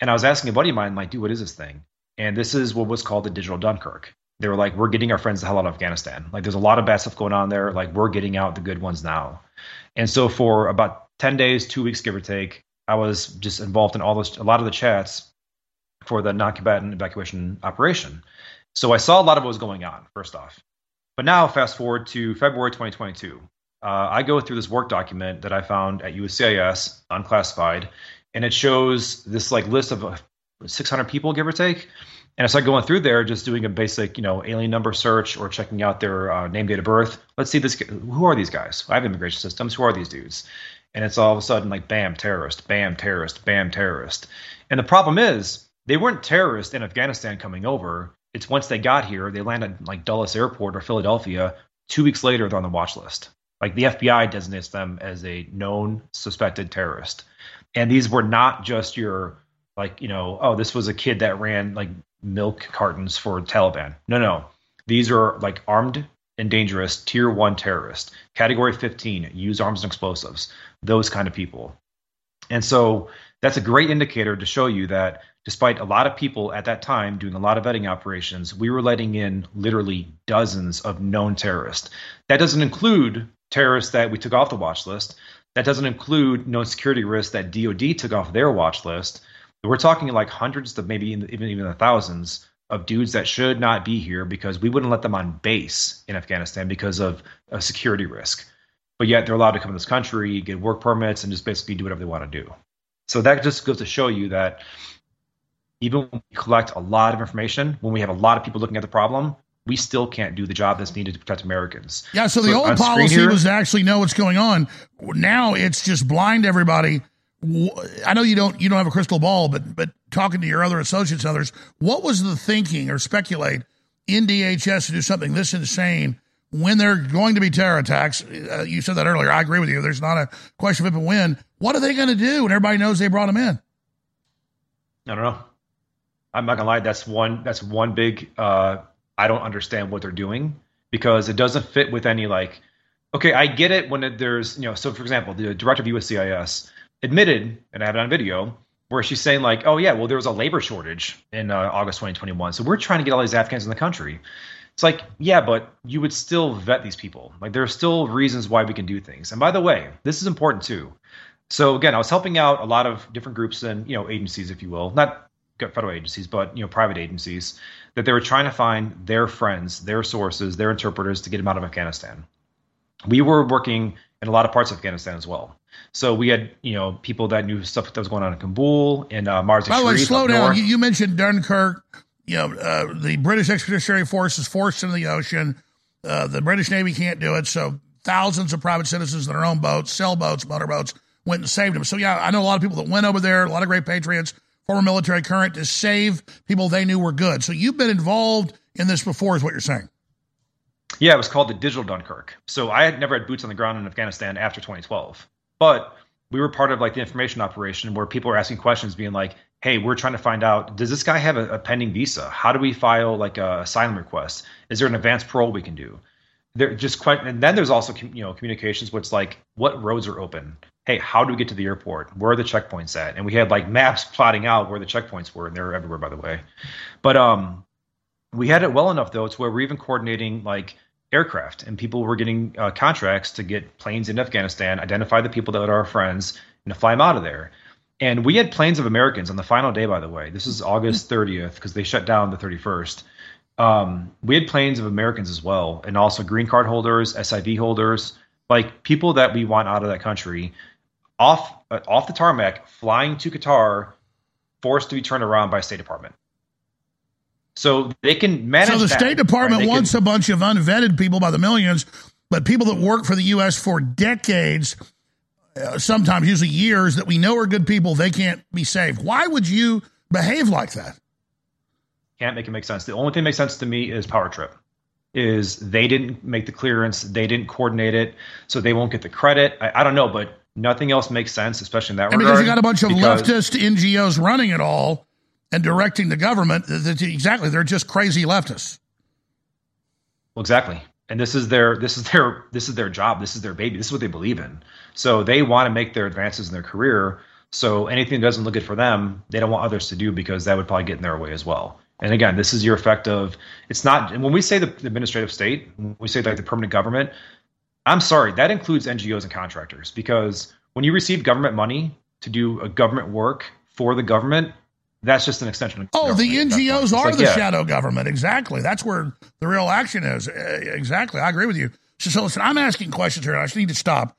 And I was asking a buddy of mine, like, dude, what is this thing? And this is what was called the digital Dunkirk. They were like, we're getting our friends the hell out of Afghanistan. Like, there's a lot of bad stuff going on there. Like, we're getting out the good ones now. And so for about 10 days, two weeks, give or take, I was just involved in all those a lot of the chats for the non-combatant evacuation operation. So I saw a lot of what was going on. First off, but now fast forward to February 2022. Uh, I go through this work document that I found at USCIS, unclassified, and it shows this like list of uh, 600 people, give or take. And I started going through there, just doing a basic, you know, alien number search or checking out their uh, name, date of birth. Let's see this. Who are these guys? I have immigration systems. Who are these dudes? And it's all of a sudden like bam terrorist bam terrorist bam terrorist. And the problem is they weren't terrorists in afghanistan coming over. It's once they got here they landed like dulles airport or philadelphia. Two weeks later they're on the watch list. Like the fbi designates them as a known suspected terrorist. And these were not just your like you know oh this was a kid that ran like milk cartons for taliban. No no. These are like armed and dangerous tier one terrorist, category 15 use arms and explosives those kind of people. And so that's a great indicator to show you that despite a lot of people at that time doing a lot of vetting operations, we were letting in literally dozens of known terrorists. That doesn't include terrorists that we took off the watch list. That doesn't include known security risks that DoD took off their watch list. We're talking like hundreds to maybe even even the thousands of dudes that should not be here because we wouldn't let them on base in Afghanistan because of a security risk but yet they're allowed to come to this country, get work permits, and just basically do whatever they want to do. So that just goes to show you that even when we collect a lot of information, when we have a lot of people looking at the problem, we still can't do the job that's needed to protect Americans. Yeah, so the so old policy here, was to actually know what's going on. Now it's just blind everybody. I know you don't you don't have a crystal ball, but but talking to your other associates, others, what was the thinking or speculate in DHS to do something this insane when they're going to be terror attacks, uh, you said that earlier. I agree with you. There's not a question of if and when. What are they going to do when everybody knows they brought them in? I don't know. I'm not gonna lie. That's one. That's one big. Uh, I don't understand what they're doing because it doesn't fit with any like. Okay, I get it when it, there's you know. So for example, the director of USCIS admitted, and I have it on video, where she's saying like, "Oh yeah, well there was a labor shortage in uh, August 2021, so we're trying to get all these Afghans in the country." It's like, yeah, but you would still vet these people. Like there are still reasons why we can do things. And by the way, this is important too. So again, I was helping out a lot of different groups and you know agencies, if you will, not federal agencies, but you know private agencies that they were trying to find their friends, their sources, their interpreters to get them out of Afghanistan. We were working in a lot of parts of Afghanistan as well. So we had, you know, people that knew stuff that was going on in Kabul and uh, Mazar. By the way, slow down. You, you, mentioned Dunkirk. You know, uh, the British Expeditionary Force is forced into the ocean. Uh, the British Navy can't do it, so thousands of private citizens in their own boats, sailboats, motorboats, went and saved them. So yeah, I know a lot of people that went over there. A lot of great patriots, former military, current, to save people they knew were good. So you've been involved in this before, is what you're saying. Yeah, it was called the Digital Dunkirk. So I had never had boots on the ground in Afghanistan after 2012, but we were part of like the information operation where people were asking questions, being like, "Hey, we're trying to find out does this guy have a, a pending visa? How do we file like a asylum request? Is there an advanced parole we can do?" There just quite, and then there's also you know communications, which like what roads are open. Hey, how do we get to the airport? Where are the checkpoints at? And we had like maps plotting out where the checkpoints were, and they were everywhere, by the way. But um, we had it well enough though to where we're even coordinating like aircraft and people were getting uh, contracts to get planes in Afghanistan, identify the people that are our friends, and to fly them out of there. And we had planes of Americans on the final day, by the way. This is August 30th because they shut down the 31st. Um, we had planes of Americans as well, and also green card holders, SIV holders, like people that we want out of that country, off uh, off the tarmac, flying to Qatar, forced to be turned around by State Department. So they can manage. So the that, State Department right? wants can, a bunch of unvetted people by the millions, but people that work for the U.S. for decades, uh, sometimes usually years, that we know are good people, they can't be saved. Why would you behave like that? Can't make it make sense. The only thing that makes sense to me is Power Trip. Is they didn't make the clearance, they didn't coordinate it, so they won't get the credit. I, I don't know, but nothing else makes sense, especially in that and regard. Because you got a bunch of leftist NGOs running it all and directing the government. Exactly, they're just crazy leftists. Well, exactly, and this is their this is their this is their job. This is their baby. This is what they believe in. So they want to make their advances in their career. So anything that doesn't look good for them, they don't want others to do because that would probably get in their way as well. And again, this is your effect of it's not when we say the, the administrative state, we say like the permanent government. I'm sorry, that includes NGOs and contractors because when you receive government money to do a government work for the government, that's just an extension. Of Oh, the NGOs are like, the yeah. shadow government. Exactly. That's where the real action is. Eh, eh, exactly. I agree with you. So, so listen, I'm asking questions here. I just need to stop.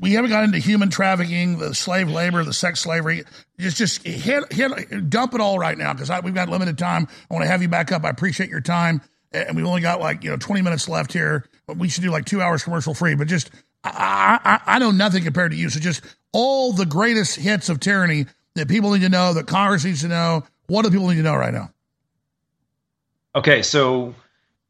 We haven't got into human trafficking, the slave labor, the sex slavery. Just, just hit, hit, dump it all right now because we've got limited time. I want to have you back up. I appreciate your time, and we've only got like you know 20 minutes left here. But we should do like two hours commercial free. But just, I, I, I know nothing compared to you. So just all the greatest hits of tyranny that people need to know, that Congress needs to know? What do people need to know right now? Okay, so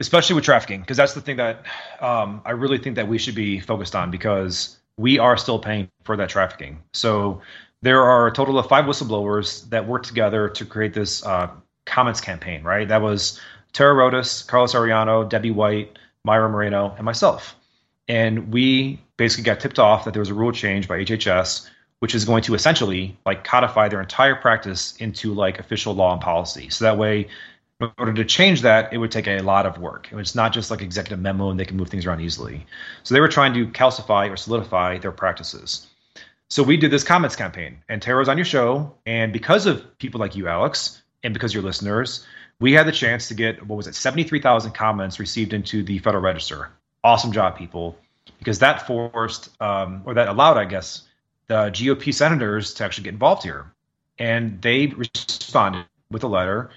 especially with trafficking, because that's the thing that um, I really think that we should be focused on because we are still paying for that trafficking. So there are a total of five whistleblowers that worked together to create this uh, comments campaign, right? That was Tara Rodas, Carlos Arellano, Debbie White, Myra Moreno, and myself. And we basically got tipped off that there was a rule change by HHS which is going to essentially like codify their entire practice into like official law and policy. So that way, in order to change that, it would take a lot of work. It's not just like executive memo and they can move things around easily. So they were trying to calcify or solidify their practices. So we did this comments campaign, and Tara's on your show, and because of people like you, Alex, and because you're listeners, we had the chance to get what was it, 73,000 comments received into the Federal Register. Awesome job, people, because that forced um, or that allowed, I guess, the GOP senators to actually get involved here. And they responded with a letter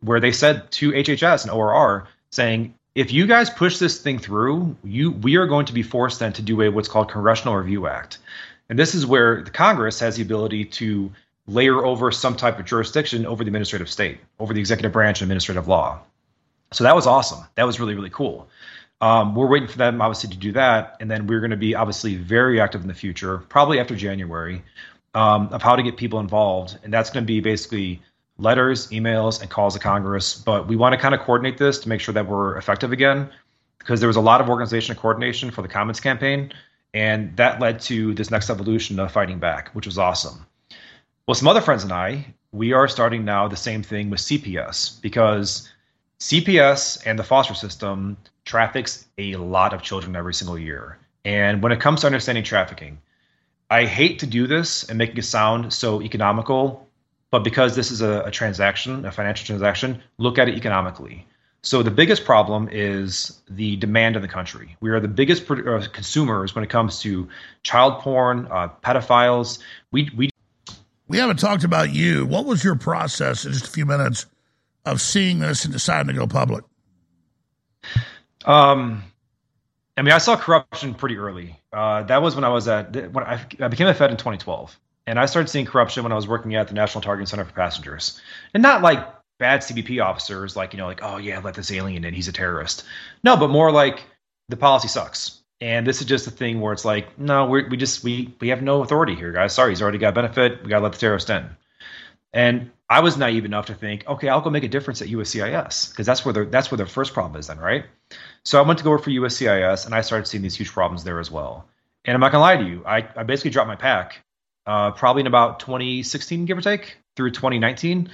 where they said to HHS and ORR saying, if you guys push this thing through, you we are going to be forced then to do a what's called Congressional Review Act. And this is where the Congress has the ability to layer over some type of jurisdiction over the administrative state, over the executive branch and administrative law. So that was awesome. That was really, really cool. Um, we're waiting for them, obviously, to do that, and then we're going to be obviously very active in the future, probably after January, um, of how to get people involved, and that's going to be basically letters, emails, and calls to Congress. But we want to kind of coordinate this to make sure that we're effective again, because there was a lot of organization and coordination for the comments campaign, and that led to this next evolution of fighting back, which was awesome. Well, some other friends and I, we are starting now the same thing with CPS because CPS and the foster system traffics a lot of children every single year. And when it comes to understanding trafficking, I hate to do this and making it sound so economical, but because this is a, a transaction, a financial transaction, look at it economically. So the biggest problem is the demand in the country. We are the biggest pro- uh, consumers when it comes to child porn, uh, pedophiles. We we We haven't talked about you. What was your process in just a few minutes of seeing this and deciding to go public? Um, I mean, I saw corruption pretty early. Uh, that was when I was at when I, I became a Fed in 2012, and I started seeing corruption when I was working at the National Targeting Center for Passengers, and not like bad CBP officers, like you know, like oh yeah, let this alien in, he's a terrorist. No, but more like the policy sucks, and this is just a thing where it's like, no, we we just we we have no authority here, guys. Sorry, he's already got benefit. We got to let the terrorist in. And I was naive enough to think, okay, I'll go make a difference at USCIS because that's where the that's where the first problem is then, right? So I went to go work for USCIS and I started seeing these huge problems there as well. And I'm not gonna lie to you, I, I basically dropped my pack uh, probably in about 2016, give or take, through 2019,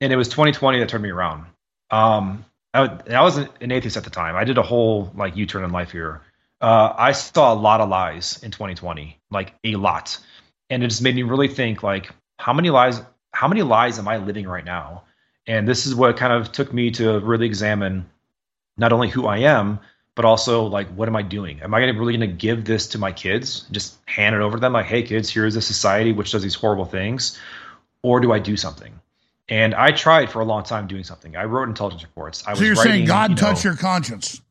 and it was 2020 that turned me around. Um, I, I was an atheist at the time. I did a whole like U-turn in life here. Uh, I saw a lot of lies in 2020, like a lot, and it just made me really think like how many lies how many lies am I living right now? And this is what kind of took me to really examine not only who I am, but also like what am I doing? Am I gonna, really going to give this to my kids? Just hand it over to them like, hey kids, here's a society which does these horrible things, or do I do something? And I tried for a long time doing something. I wrote intelligence reports. I so was you're writing, saying God you know, touched your conscience?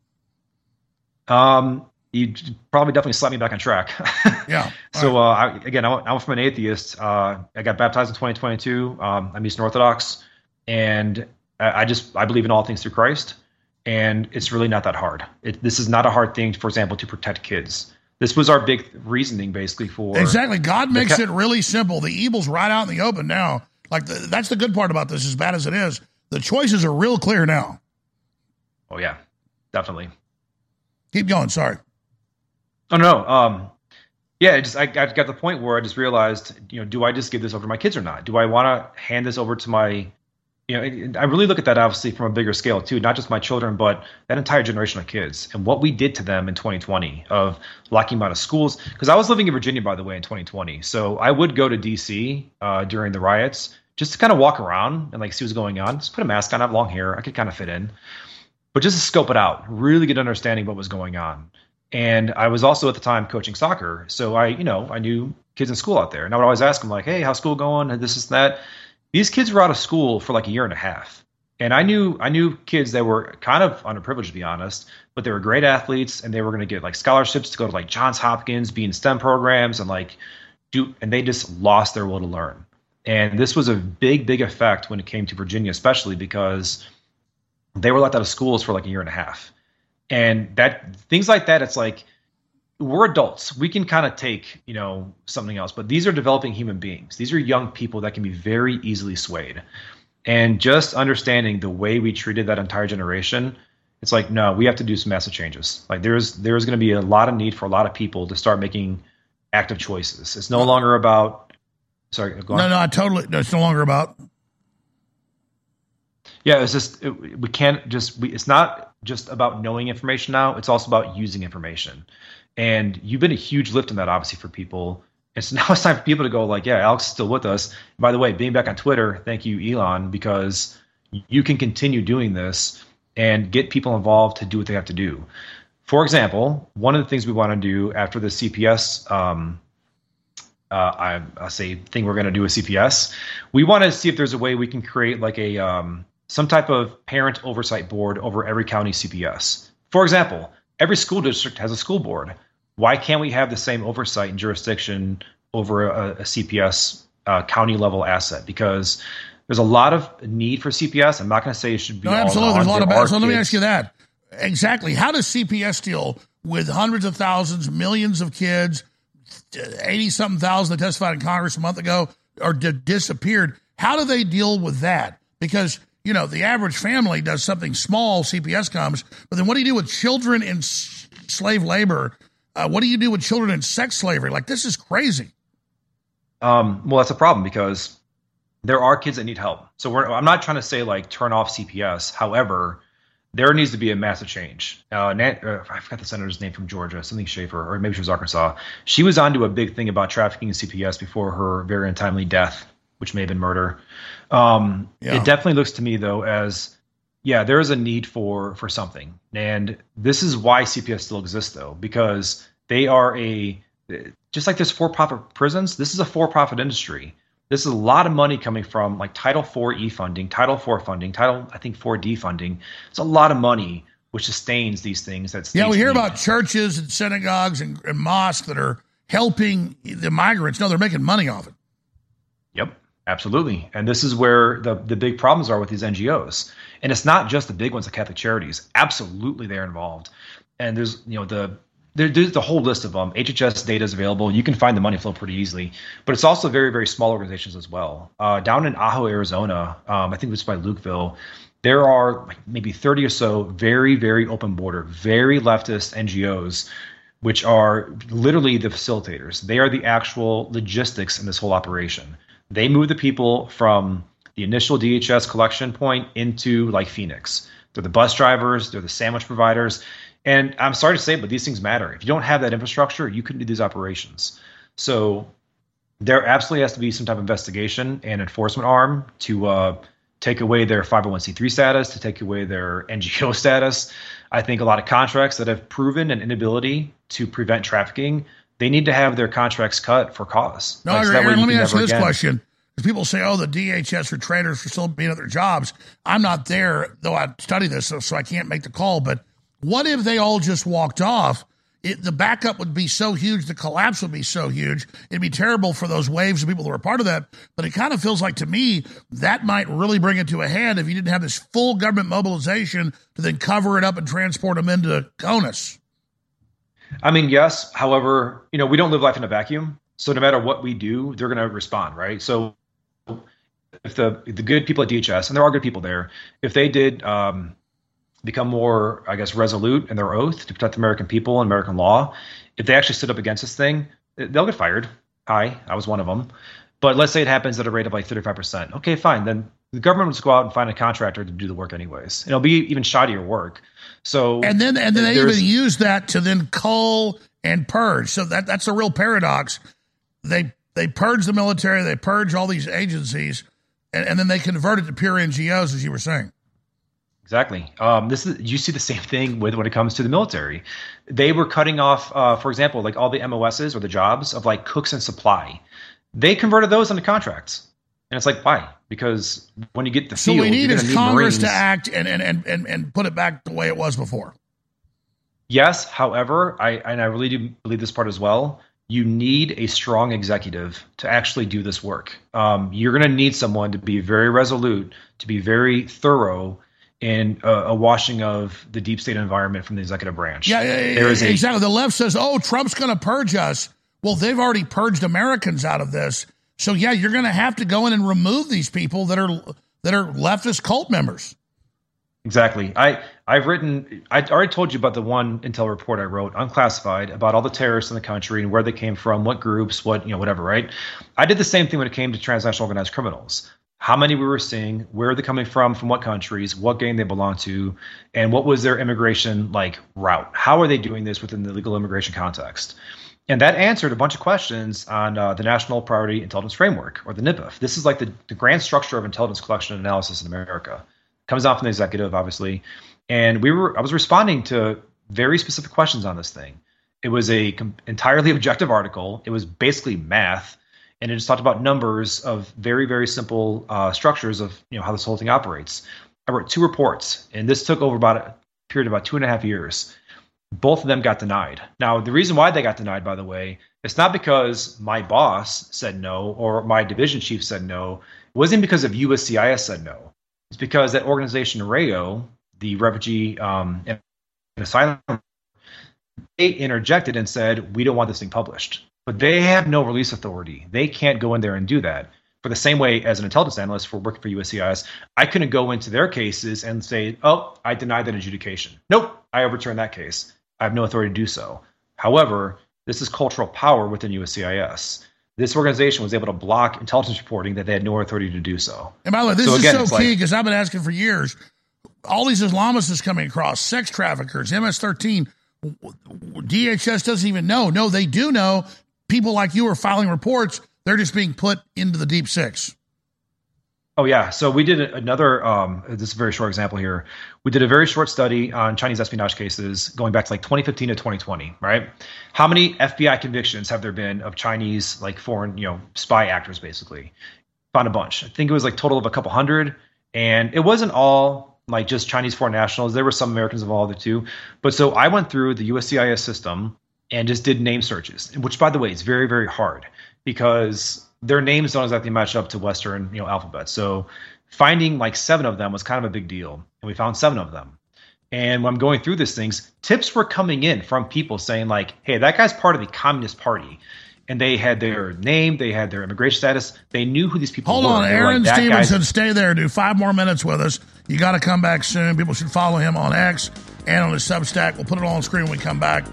Um, you probably definitely slapped me back on track. Yeah. So uh, I, again, I, I'm from an atheist. Uh, I got baptized in 2022. Um, I'm Eastern Orthodox, and I, I just I believe in all things through Christ, and it's really not that hard. It, this is not a hard thing, for example, to protect kids. This was our big reasoning, basically, for Exactly. God makes ca- it really simple. The evil's right out in the open now. Like the, that's the good part about this, as bad as it is. The choices are real clear now. Oh yeah, definitely. Keep going. Sorry. Oh no. Um, yeah, just I, I got the point where I just realized, you know, do I just give this over to my kids or not? Do I want to hand this over to my, you know, I really look at that obviously from a bigger scale too, not just my children, but that entire generation of kids and what we did to them in 2020 of locking them out of schools. Because I was living in Virginia, by the way, in 2020, so I would go to D.C. Uh, during the riots just to kind of walk around and like see what's going on. Just put a mask on, I have long hair, I could kind of fit in, but just to scope it out, really get understanding what was going on. And I was also at the time coaching soccer, so I, you know, I knew kids in school out there, and I would always ask them like, "Hey, how's school going?" And this is that. These kids were out of school for like a year and a half, and I knew I knew kids that were kind of underprivileged to be honest, but they were great athletes, and they were going to get like scholarships to go to like Johns Hopkins, be in STEM programs, and like do, and they just lost their will to learn. And this was a big, big effect when it came to Virginia, especially because they were let out of schools for like a year and a half and that things like that it's like we're adults we can kind of take you know something else but these are developing human beings these are young people that can be very easily swayed and just understanding the way we treated that entire generation it's like no we have to do some massive changes like there's there's going to be a lot of need for a lot of people to start making active choices it's no longer about sorry. No, no, I totally. No, it's no longer about. Yeah, it's just it, we can't just we, it's not just about knowing information now. It's also about using information. And you've been a huge lift in that, obviously, for people. And so now it's time for people to go like, yeah, Alex is still with us. by the way, being back on Twitter, thank you, Elon, because you can continue doing this and get people involved to do what they have to do. For example, one of the things we want to do after the CPS, um, uh, I, I say thing we're going to do with CPS, we want to see if there's a way we can create like a um, some type of parent oversight board over every county CPS. For example, every school district has a school board. Why can't we have the same oversight and jurisdiction over a, a CPS uh, county level asset? Because there's a lot of need for CPS. I'm not going to say it should be No, absolutely. There's a lot of bad. So let me ask you that. Exactly. How does CPS deal with hundreds of thousands, millions of kids, 80 something thousand that testified in Congress a month ago or di- disappeared? How do they deal with that? Because, you know, the average family does something small, CPS comes, but then what do you do with children in s- slave labor? Uh, what do you do with children in sex slavery? Like, this is crazy. Um, well, that's a problem because there are kids that need help. So I'm not trying to say like turn off CPS. However, there needs to be a massive change. Uh, uh, I forgot the senator's name from Georgia, something Schaefer, or maybe she was Arkansas. She was onto a big thing about trafficking in CPS before her very untimely death, which may have been murder. Um, yeah. It definitely looks to me though as yeah, there is a need for for something, and this is why CPS still exists though, because they are a just like there's for-profit prisons. This is a for-profit industry. This is a lot of money coming from like Title IV E funding, Title IV funding, Title I think 4D funding. It's a lot of money which sustains these things. That's yeah. We hear need. about churches and synagogues and, and mosques that are helping the migrants. No, they're making money off it. Yep, absolutely. And this is where the the big problems are with these NGOs. And it's not just the big ones, the Catholic Charities. Absolutely, they're involved. And there's you know the there, there's the whole list of them. HHS data is available. You can find the money flow pretty easily, but it's also very, very small organizations as well. Uh, down in Ajo, Arizona, um, I think it's by Lukeville, there are maybe 30 or so very, very open border, very leftist NGOs, which are literally the facilitators. They are the actual logistics in this whole operation. They move the people from the initial DHS collection point into like Phoenix. They're the bus drivers, they're the sandwich providers and I'm sorry to say, but these things matter. If you don't have that infrastructure, you couldn't do these operations. So there absolutely has to be some type of investigation and enforcement arm to uh, take away their 501c3 status, to take away their NGO status. I think a lot of contracts that have proven an inability to prevent trafficking, they need to have their contracts cut for cause. No, like, so Aaron, let me ask you this again. question. Because people say, oh, the DHS or trainers are still being at their jobs. I'm not there, though I study this, so, so I can't make the call. But what if they all just walked off? It, the backup would be so huge, the collapse would be so huge. It'd be terrible for those waves of people that were part of that. But it kind of feels like to me that might really bring it to a head if you didn't have this full government mobilization to then cover it up and transport them into CONUS. I mean, yes. However, you know, we don't live life in a vacuum. So no matter what we do, they're going to respond, right? So if the the good people at DHS, and there are good people there, if they did um, become more, I guess, resolute in their oath to protect the American people and American law, if they actually stood up against this thing, they'll get fired. Hi, I was one of them. But let's say it happens at a rate of like 35%. Okay, fine. Then the government will just go out and find a contractor to do the work anyways. It'll be even shoddier work. So and then and then they even use that to then cull and purge. So that that's a real paradox. They they purge the military, they purge all these agencies, and, and then they convert it to pure NGOs, as you were saying. Exactly. Um, this is you see the same thing with when it comes to the military. They were cutting off, uh, for example, like all the MOSs or the jobs of like cooks and supply. They converted those into contracts, and it's like why? Because when you get the so field, we need is need Congress Marines. to act and, and and and and put it back the way it was before. Yes, however, I and I really do believe this part as well. You need a strong executive to actually do this work. Um, you're going to need someone to be very resolute, to be very thorough, in a, a, washing of the deep state environment from the executive branch. Yeah, there is exactly. A, the left says, "Oh, Trump's going to purge us." Well, they've already purged Americans out of this. So yeah, you're going to have to go in and remove these people that are that are leftist cult members. Exactly. I I've written. I already told you about the one intel report I wrote, unclassified, about all the terrorists in the country and where they came from, what groups, what you know, whatever. Right. I did the same thing when it came to transnational organized criminals how many we were seeing, where are they're coming from, from what countries, what gang they belong to, and what was their immigration like route. How are they doing this within the legal immigration context? And that answered a bunch of questions on uh, the National Priority Intelligence Framework, or the NIPIF. This is like the, the grand structure of intelligence collection and analysis in America. Comes out from the executive, obviously, and we were I was responding to very specific questions on this thing. It was a com- entirely objective article. It was basically math and it just talked about numbers of very very simple uh, structures of you know how this whole thing operates. I wrote two reports, and this took over about a period of about two and a half years. Both of them got denied. Now, the reason why they got denied, by the way, it's not because my boss said no or my division chief said no. It wasn't because of USCIS said no. It's because that organization, RAIO, the Refugee um, and Asylum, they interjected and said, we don't want this thing published. But they have no release authority. They can't go in there and do that. For the same way as an intelligence analyst for working for USCIS, I couldn't go into their cases and say, "Oh, I denied that adjudication." Nope, I overturned that case. I have no authority to do so. However, this is cultural power within USCIS. this organization was able to block intelligence reporting that they had no authority to do so. And by the way, this So is again, so key like- because I've been asking for years. All these Islamists coming across, sex traffickers, MS-13. DHS doesn't even know. No, they do know. People like you are filing reports. They're just being put into the deep six. Oh yeah, so we did another. Um, this is a very short example here. We did a very short study on Chinese espionage cases going back to like 2015 to 2020. Right? How many FBI convictions have there been of Chinese like foreign, you know, spy actors? Basically, found a bunch. I think it was like total of a couple hundred, and it wasn't all like just Chinese foreign nationals. There were some Americans involved too. But so I went through the USCIS system and just did name searches, which by the way is very very hard because their names don't exactly match up to Western, you know, alphabet. So finding like seven of them was kind of a big deal, and we found seven of them. And when I'm going through these things, tips were coming in from people saying like, "Hey, that guy's part of the Communist Party," and they had their name, they had their immigration status, they knew who these people were. Hold on, Aaron like, Stevenson, stay there. Do five more minutes with us. You got to come back soon. People should follow him on X and on his Substack. We'll put it all on screen when we come back.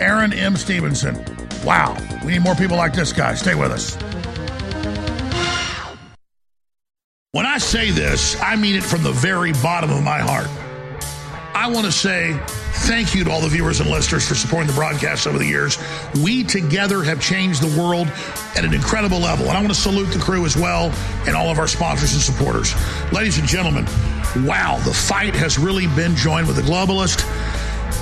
Aaron M. Stevenson. Wow, we need more people like this guy. Stay with us. When I say this, I mean it from the very bottom of my heart. I want to say thank you to all the viewers and listeners for supporting the broadcast over the years. We together have changed the world at an incredible level. And I want to salute the crew as well and all of our sponsors and supporters. Ladies and gentlemen, wow, the fight has really been joined with the globalist.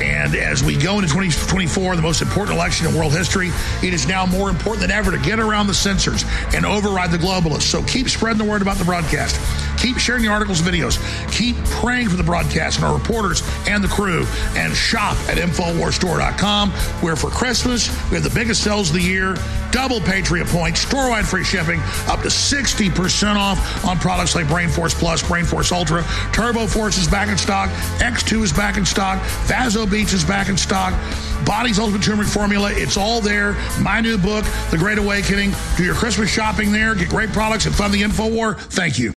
And as we go into 2024, the most important election in world history, it is now more important than ever to get around the censors and override the globalists. So keep spreading the word about the broadcast. Keep sharing the articles and videos. Keep praying for the broadcast and our reporters and the crew. And shop at InfoWarsStore.com, where for Christmas, we have the biggest sales of the year, double Patriot points, store-wide free shipping, up to 60% off on products like Brain Force Plus, Brain Force Ultra, Turbo Force is back in stock, X2 is back in stock, Vaso Beats is back in stock, Body's Ultimate Turmeric Formula, it's all there. My new book, The Great Awakening. Do your Christmas shopping there, get great products and fund the InfoWar. Thank you.